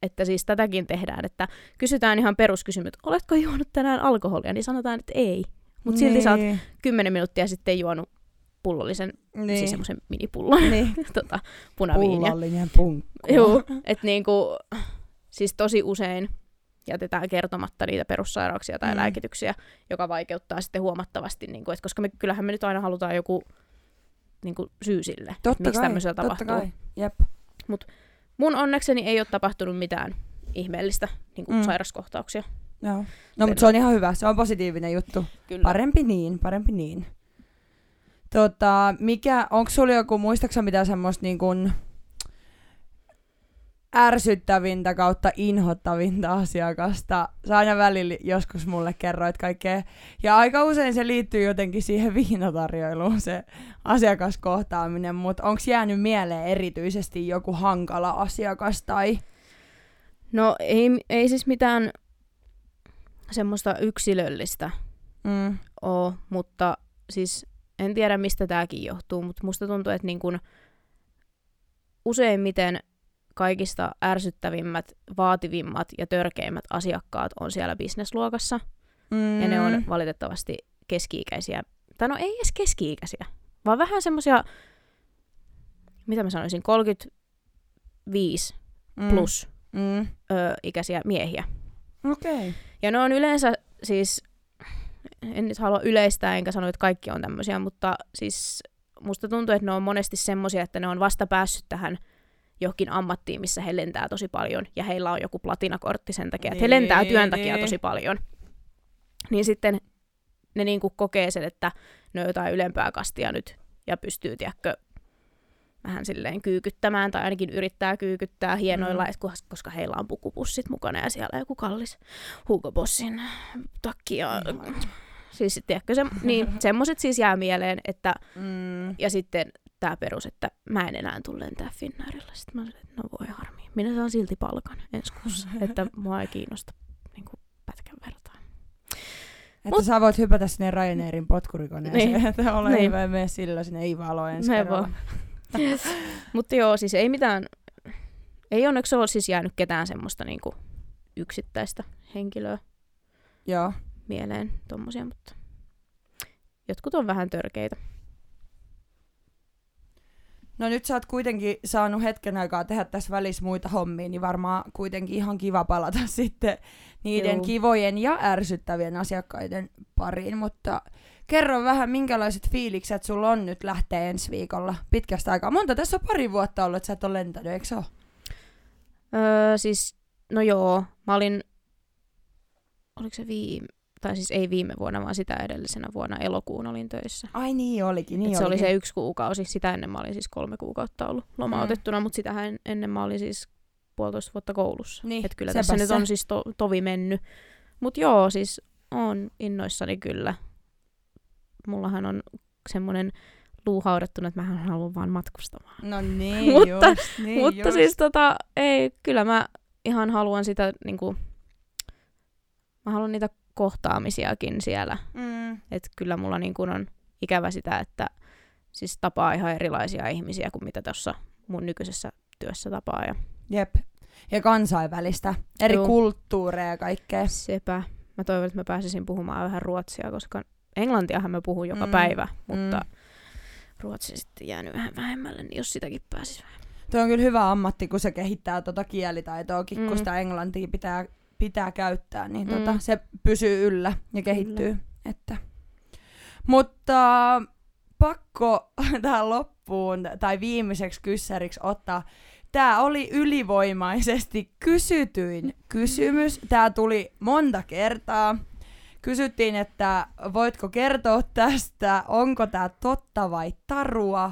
Että siis tätäkin tehdään, että kysytään ihan peruskysymys, oletko juonut tänään alkoholia, niin sanotaan, että ei. Mutta niin. silti sä oot niin. kymmenen sitten juonut pullollisen, siis niin. siis semmoisen minipullon niin. tota, punaviiniä. Pullollinen punkku. Joo, että niinku, siis tosi usein jätetään kertomatta niitä perussairauksia tai mm. lääkityksiä, joka vaikeuttaa sitten huomattavasti, niin kuin, että koska me, kyllähän me nyt aina halutaan joku niin kuin, syy sille, totta miksi tämmöisellä tapahtuu. Kai. Jep. Mut mun onnekseni ei ole tapahtunut mitään ihmeellistä niin kuin mm. sairaskohtauksia. Joo. No, mutta se on ihan hyvä. Se on positiivinen juttu. Kyllä. Parempi niin, parempi niin. Tota, mikä, onko sulla joku, muistaaksä mitä semmoista niin kuin ärsyttävintä kautta inhottavinta asiakasta? Sä aina välillä joskus mulle kerroit kaikkea. Ja aika usein se liittyy jotenkin siihen viinatarjoiluun, se asiakaskohtaaminen. Mutta onko jäänyt mieleen erityisesti joku hankala asiakas tai... No ei, ei siis mitään semmoista yksilöllistä mm. ole, mutta siis en tiedä mistä tämäkin johtuu, mutta musta tuntuu, että niin kun useimmiten kaikista ärsyttävimmät, vaativimmat ja törkeimmät asiakkaat on siellä bisnesluokassa. Mm. Ja ne on valitettavasti keski-ikäisiä. Tai no ei edes keski-ikäisiä, vaan vähän semmoisia, mitä mä sanoisin, 35 mm. plus mm. Ö, ikäisiä miehiä. Okei. Okay. Ja ne on yleensä siis, en nyt halua yleistää enkä sano, että kaikki on tämmöisiä, mutta siis musta tuntuu, että ne on monesti semmoisia, että ne on vasta päässyt tähän johonkin ammattiin, missä he lentää tosi paljon, ja heillä on joku platinakortti sen takia, että he lentää työn takia niin. tosi paljon. Niin sitten ne niinku kokee sen, että ne on jotain ylempää kastia nyt ja pystyy, tiedätkö, vähän silleen kyykyttämään tai ainakin yrittää kyykyttää hienoilla, mm. koska, heillä on pukupussit mukana ja siellä joku kallis Hugo Bossin takki ja mm. siis tiedätkö, se, niin, semmoset siis jää mieleen, että Mm. ja sitten tämä perus, että mä en enää tule lentää Finnairilla. Sitten mä olin, että no voi harmi. Minä saan silti palkan ensi kuussa, että mua ei kiinnosta niin kuin pätkän vertaan. Että Mut- sä voit hypätä sinne Ryanairin potkurikoneeseen, Niin. että ole Niin. hyvä ja mene sillä sinne Ivaloon ensi Me kerralla. Mutta joo, siis ei mitään, ei onneksi ole siis jäänyt ketään semmoista niinku yksittäistä henkilöä Joo. mieleen tommosia, mutta jotkut on vähän törkeitä. No nyt sä oot kuitenkin saanut hetken aikaa tehdä tässä välissä muita hommia, niin varmaan kuitenkin ihan kiva palata sitten niiden Juu. kivojen ja ärsyttävien asiakkaiden pariin, mutta kerro vähän, minkälaiset fiilikset sulla on nyt lähteä ensi viikolla pitkästä aikaa. Monta tässä on pari vuotta ollut, että sä et ole lentänyt, eikö se ole? Öö, siis, no joo, mä olin, oliko se viime, tai siis ei viime vuonna, vaan sitä edellisenä vuonna elokuun olin töissä. Ai niin olikin, niin Et se oli olikin. se yksi kuukausi. Sitä ennen mä olin siis kolme kuukautta ollut lomautettuna, mm. mutta sitä ennen mä olin siis puolitoista vuotta koulussa. Niin, Et kyllä tässä nyt se. on siis to- tovi mennyt. Mutta joo, siis on innoissani kyllä. Mullahan on semmoinen luu haudattuna, että mä haluan vaan matkustamaan. No niin, Mutta- just, niin Mutta just. siis tota, ei, kyllä mä ihan haluan sitä niinku, mä haluan niitä kohtaamisiakin siellä. Mm. Että kyllä mulla niin kuin on ikävä sitä, että siis tapaa ihan erilaisia ihmisiä kuin mitä tuossa mun nykyisessä työssä tapaa. Ja Jep. Ja kansainvälistä. Eri Juu. kulttuureja ja kaikkea. sepä. Mä toivon, että mä pääsisin puhumaan vähän ruotsia, koska englantiahan mä puhun joka Mm, päivä, mutta mm. ruotsi sitten jäänyt vähän vähemmälle, niin jos sitäkin pääsis vähän. Tuo on kyllä hyvä ammatti, kun se kehittää tota kielitaitoakin, mm. kun sitä englantia pitää, pitää käyttää, niin Mm. tota, se pysyy yllä ja kehittyy. Että. Mutta pakko tähän loppuun tai viimeiseksi kyssäriksi ottaa. Tämä oli ylivoimaisesti kysytyin kysymys. Tämä tuli monta kertaa. Kysyttiin, että voitko kertoa tästä, onko tämä totta vai tarua.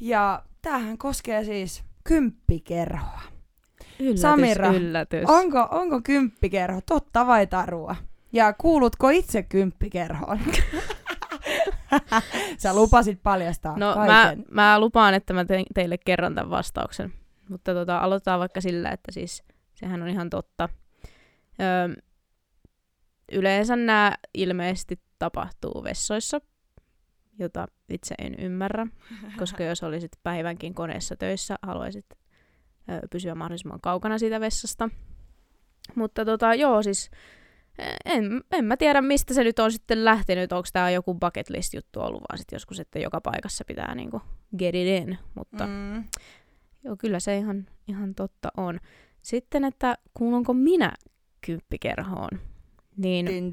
Ja tämähän koskee siis kymppikerhoa. Yllätys, Samira, yllätys. Onko, onko kymppikerho totta vai tarua? Ja kuulutko itse kymppikerhoon? Sä lupasit paljastaa No mä, kaiken. mä lupaan, että mä te- teille kerron tämän vastauksen. Mutta tota, aloitetaan vaikka sillä, että siis sehän on ihan totta. Öö, yleensä nämä ilmeisesti tapahtuu vessoissa, jota itse en ymmärrä, koska jos olisit päivänkin koneessa töissä, haluaisit ö, pysyä mahdollisimman kaukana siitä vessasta. Mutta tota, joo, siis en, en mä tiedä, mistä se nyt on sitten lähtenyt. Onko tämä joku bucket list juttu ollut, vaan sitten joskus, että joka paikassa pitää niinku get it in. Mutta mm. Joo, kyllä se ihan, ihan totta on. Sitten, että kuulunko minä kymppikerhoon, niin.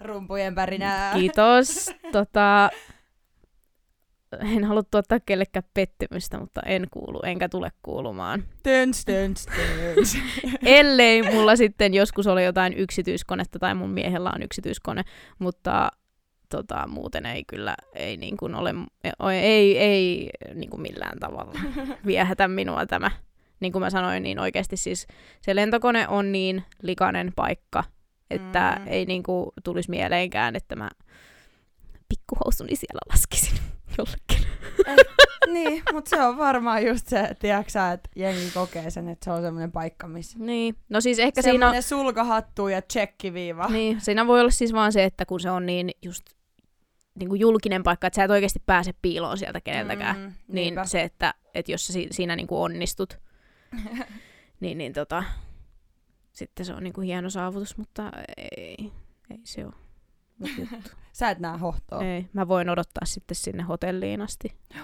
Rumpujen pärinää. kiitos. tota, en halua tuottaa kellekään pettymystä, mutta en kuulu, enkä tule kuulumaan. Töns, töns, töns. Ellei mulla sitten joskus ole jotain yksityiskonetta tai mun miehellä on yksityiskone, mutta tota, muuten ei kyllä ei niin kuin ole, ei, ei niin kuin millään tavalla viehätä minua tämä. Niin kuin mä sanoin, niin oikeasti siis se lentokone on niin likainen paikka, että Mm. ei niin kuin tulisi mieleenkään, että mä pikkuhousuni siellä laskisin jollekin. niin, mutta se on varmaan just se, tiedätkö että jengi kokee sen, että se on semmoinen paikka, missä Niin, no siis ehkä siinä sulkahattu ja tsekkiviiva. Niin, siinä voi olla siis vaan se, että kun se on niin just niin kuin julkinen paikka, että sä et oikeasti pääse piiloon sieltä keneltäkään. Mm, Mm, niin niinpä. se, että, että jos sä si- siinä niin kuin onnistut, niin, niin tota, sitten se on niin kuin hieno saavutus, mutta ei, ei se ole. juttu. Sä et näe hohtoa. ei, mä voin odottaa sitten sinne hotelliin asti.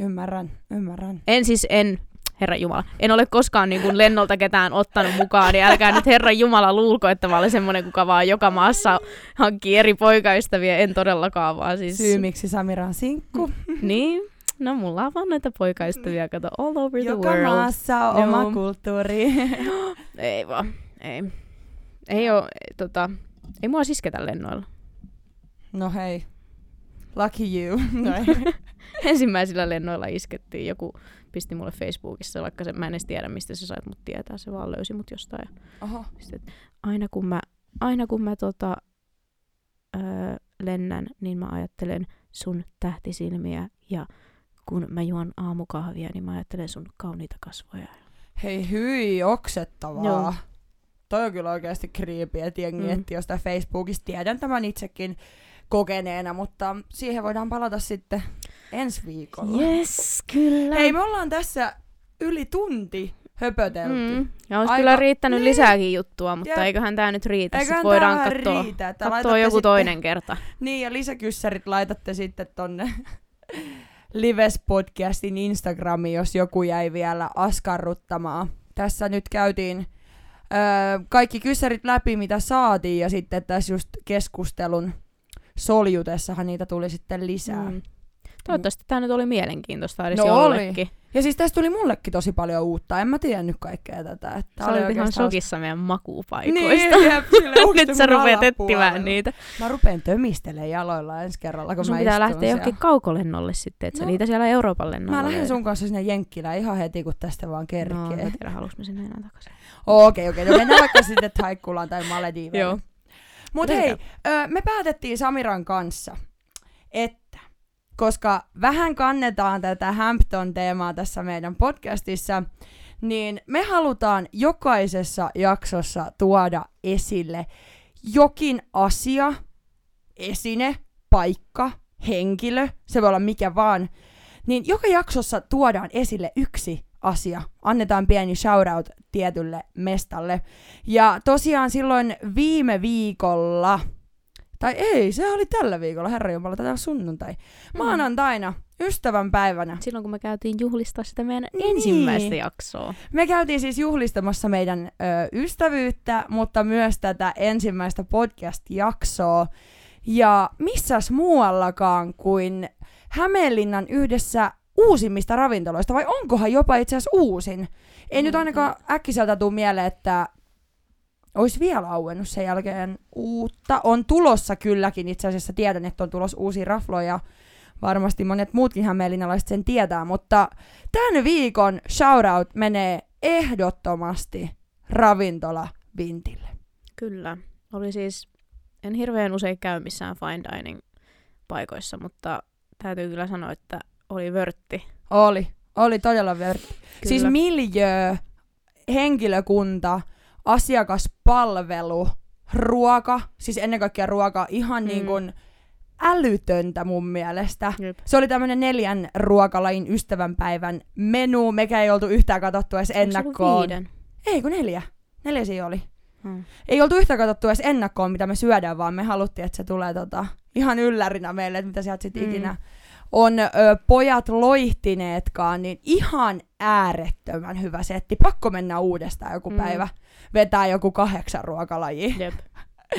Ymmärrän, ymmärrän. En siis, en, Herra Jumala, en ole koskaan niin kuin lennolta ketään ottanut mukaan, niin älkää nyt Herra Jumala luulko, että mä olen semmoinen, kuka vaan joka maassa hankkii eri poikaystäviä, en todellakaan vaan siis... Syy, miksi Samira on sinkku. Niin, no mulla on vaan näitä poikaystäviä, kato, all over the Joka world. maassa on oma kulttuuri. Ei vaan, ei. Ei oo, tota, Ei mua isketä lennoilla. No hei. Lucky you. No. Ensimmäisillä lennoilla iskettiin. Joku pisti mulle Facebookissa, vaikka se, mä en edes tiedä, mistä se sait mut tietää. Se vaan löysi mut jostain. Ja Oho. että aina kun mä, aina kun mä tota, öö, lennän, niin mä ajattelen sun tähtisilmiä ja kun mä juon aamukahvia, niin mä ajattelen sun kauniita kasvoja. Hei hyi, oksettavaa. Joo. Toi on kyllä oikeasti creepy, että jengi Mm. etsii jostain Facebookista. Tiedän tämän itsekin kokeneena, mutta siihen voidaan palata sitten ensi viikolla. Yes, kyllä. Hei, me ollaan tässä yli tunti höpötelty. Mm. Ja olisi Aika- kyllä riittänyt niin. lisääkin juttua, mutta Jep. eiköhän tämä nyt riitä. Eiköhän Sitten voidaan katsoa, riitä, katsoa joku sitten- toinen kerta. Niin, ja lisäkyssärit laitatte sitten tonne Lives Podcastin Instagramiin, jos joku jäi vielä askarruttamaan. Tässä nyt käytiin öö, kaikki kyssärit läpi, mitä saatiin, ja sitten tässä just keskustelun soljutessahan niitä tuli sitten lisää. Mm. Mm. Toivottavasti tämä nyt oli mielenkiintoista edes No jollekin. Ja siis tästä tuli mullekin tosi paljon uutta. En mä tiennyt kaikkea tätä. Että Sä olit ihan shokissa meidän makuupaikoista. Niin, jep, silleen, onks Nyt sä rupeat etsimään niitä. Mä rupeen tömistelemään jaloilla ensi kerralla, kun Sun mä pitää lähteä siellä. johonkin kaukolennolle sitten, että sä No. niitä siellä Euroopan lennolla Mä lähden sun kanssa sinne Jenkkilään ihan heti, kun tästä vaan No, kerkee. mä tiedä, haluais mä sinne enää takaisin. Okei, okei. No mennään vaikka sitten Taikkulaan tai Malediiveihin. Joo. Mut hei, me päätettiin Samiran kanssa, että koska vähän kannetaan tätä Hampton-teemaa tässä meidän podcastissa, niin me halutaan jokaisessa jaksossa tuoda esille jokin asia, esine, paikka, henkilö, se voi olla mikä vaan, niin joka jaksossa tuodaan esille yksi asia. Annetaan pieni shoutout tietylle mestalle. Ja tosiaan silloin viime viikolla, tai ei, se oli tällä viikolla, herra jumala, tätä sunnuntai. Maanantaina, ystävänpäivänä, Silloin kun me käytiin juhlistaa sitä meidän Niin. ensimmäistä jaksoa. me käytiin siis juhlistamassa meidän ö, ystävyyttä, mutta myös tätä ensimmäistä podcast-jaksoa. Ja missäs muuallakaan kuin Hämeenlinnan yhdessä uusimmista ravintoloista, vai onkohan jopa itse asiassa uusin? Ei nyt ainakaan äkkiseltä tule mieleen, että olisi vielä auennut sen jälkeen uutta. On tulossa kylläkin, itse asiassa tiedän, että on tulossa uusia rafloja. Varmasti monet muutkin hämeenlinnalaiset sen tietää, mutta tämän viikon shoutout menee ehdottomasti ravintola Vintille. Kyllä. Oli siis, en hirveän usein käy missään fine dining paikoissa, mutta täytyy kyllä sanoa, että oli vörtti. Oli, oli todella vörtti. Kyllä. Siis miljö, henkilökunta, asiakaspalvelu, ruoka, siis ennen kaikkea ruoka, ihan Mm. niin kuin älytöntä mun mielestä. Jep. Se oli tämmönen neljän ruokalain ystävänpäivän menu. Mekä ei oltu yhtään katsottu edes se ennakkoon. viiden? Ei kun neljä. Neljä siinä oli. Hmm. Ei oltu yhtään katsottu edes ennakkoon, mitä me syödään, vaan me haluttiin, että se tulee tota, ihan yllärinä meille, että mitä sieltä sitten Mm. ikinä on ö, pojat loihtineetkaan, niin ihan äärettömän hyvä setti. Pakko mennä uudestaan joku Mm. päivä. Vetää joku kahdeksan ruokalajia. Jep.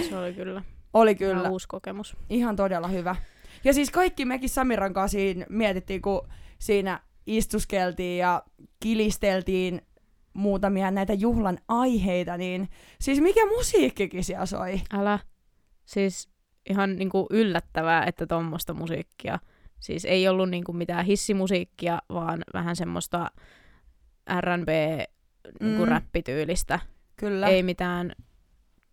Se oli kyllä. Oli Kyllä. kyllä. uusi kokemus. Ihan todella hyvä. Ja siis kaikki mekin Samiran kanssa siinä mietittiin, kun siinä istuskeltiin ja kilisteltiin muutamia näitä juhlan aiheita, niin siis mikä musiikkikin siellä soi? Älä. Siis ihan niinku yllättävää, että tommosta musiikkia. Siis ei ollut niinku mitään hissimusiikkia, vaan vähän semmoista R&B niinku Mm. Kyllä, Ei mitään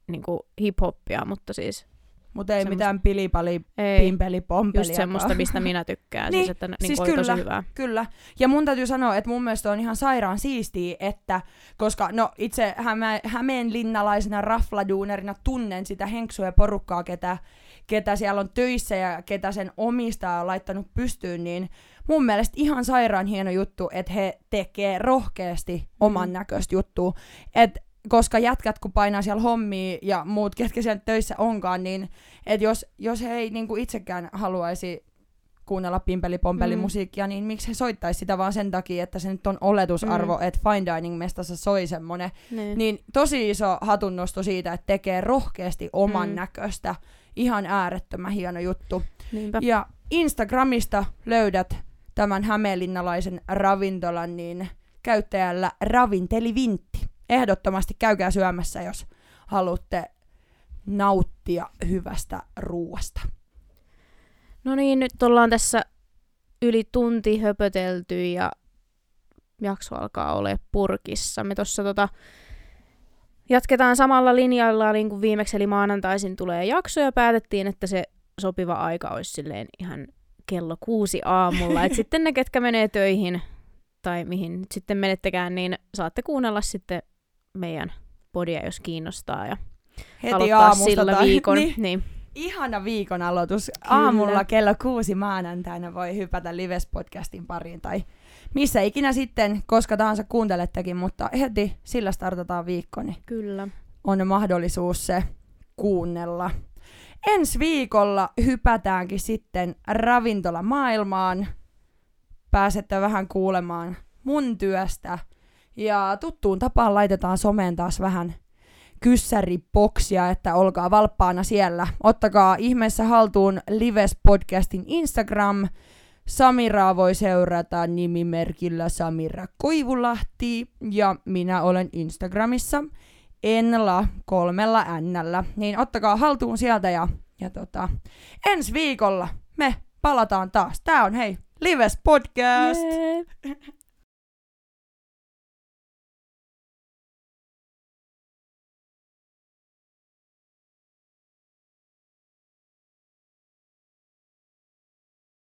niinku hip-hoppia, mutta siis mutta ei semmoista- mitään pilipali, ei. pimpeli, pompeli. Just semmoista, mistä minä tykkään. Niin, siis, että niinku siis kyllä. tosi hyvää. Kyllä. Ja mun täytyy sanoa, että mun mielestä on ihan sairaan siistiä, että koska no itse Häme, Hämeenlinnalaisena rafladuunerina tunnen sitä henksua ja porukkaa, ketä, ketä siellä on töissä ja ketä sen omistaja on laittanut pystyyn, niin mun mielestä ihan sairaan hieno juttu, että he tekee rohkeasti oman Mm. näköistä juttua. Et koska jätkät kun painaa siellä hommia ja muut, ketkä siellä töissä onkaan, niin et jos, jos he ei niinku itsekään haluaisi kuunnella pimpeli-pompeli Mm. musiikkia, niin miksi he soittaisi sitä vaan sen takia, että se nyt on oletusarvo, Mm. että fine dining mestassa soi semmonen. Niin. Niin tosi iso hatunnosto siitä, että tekee rohkeasti oman Mm. näköistä. Ihan äärettömän hieno juttu. Niinpä. Ja Instagramista löydät tämän hämeenlinnalaisen ravintolan niin käyttäjällä Ravintelivintti. Ehdottomasti käykää syömässä, jos haluatte nauttia hyvästä ruuasta. No niin, nyt ollaan tässä yli tunti höpötelty ja jakso alkaa olla purkissa. Me tuossa tota, jatketaan samalla linjalla niin kuin viimeksi, eli maanantaisin tulee jakso ja päätettiin, että se sopiva aika olisi silleen ihan kello kuusi aamulla. Et sitten ne, ketkä menee töihin tai mihin nyt sitten menettekään, niin saatte kuunnella sitten meidän podia, jos kiinnostaa ja Heti aloittaa sillä tai- viikon. Niin. Niin. Ihana viikon aloitus. Kyllä. Aamulla kello kuusi maanantaina voi hypätä Lives podcastin pariin tai missä ikinä sitten, koska tahansa kuuntelettekin, mutta heti sillä startataan viikko, niin Kyllä. on mahdollisuus se kuunnella. Ensi viikolla hypätäänkin sitten ravintolamaailmaan. Pääsette vähän kuulemaan mun työstä. Ja tuttuun tapaan laitetaan someen taas vähän kyssäripoksia, että olkaa valppaana siellä. Ottakaa ihmeessä haltuun Lives Podcastin Instagram. Samiraa voi seurata nimimerkillä Samira Koivulahti ja minä olen Instagramissa Enla kolmella Nllä. Niin ottakaa haltuun sieltä ja, ja tota, ensi viikolla me palataan taas. Tää on hei Lives Podcast! Jee.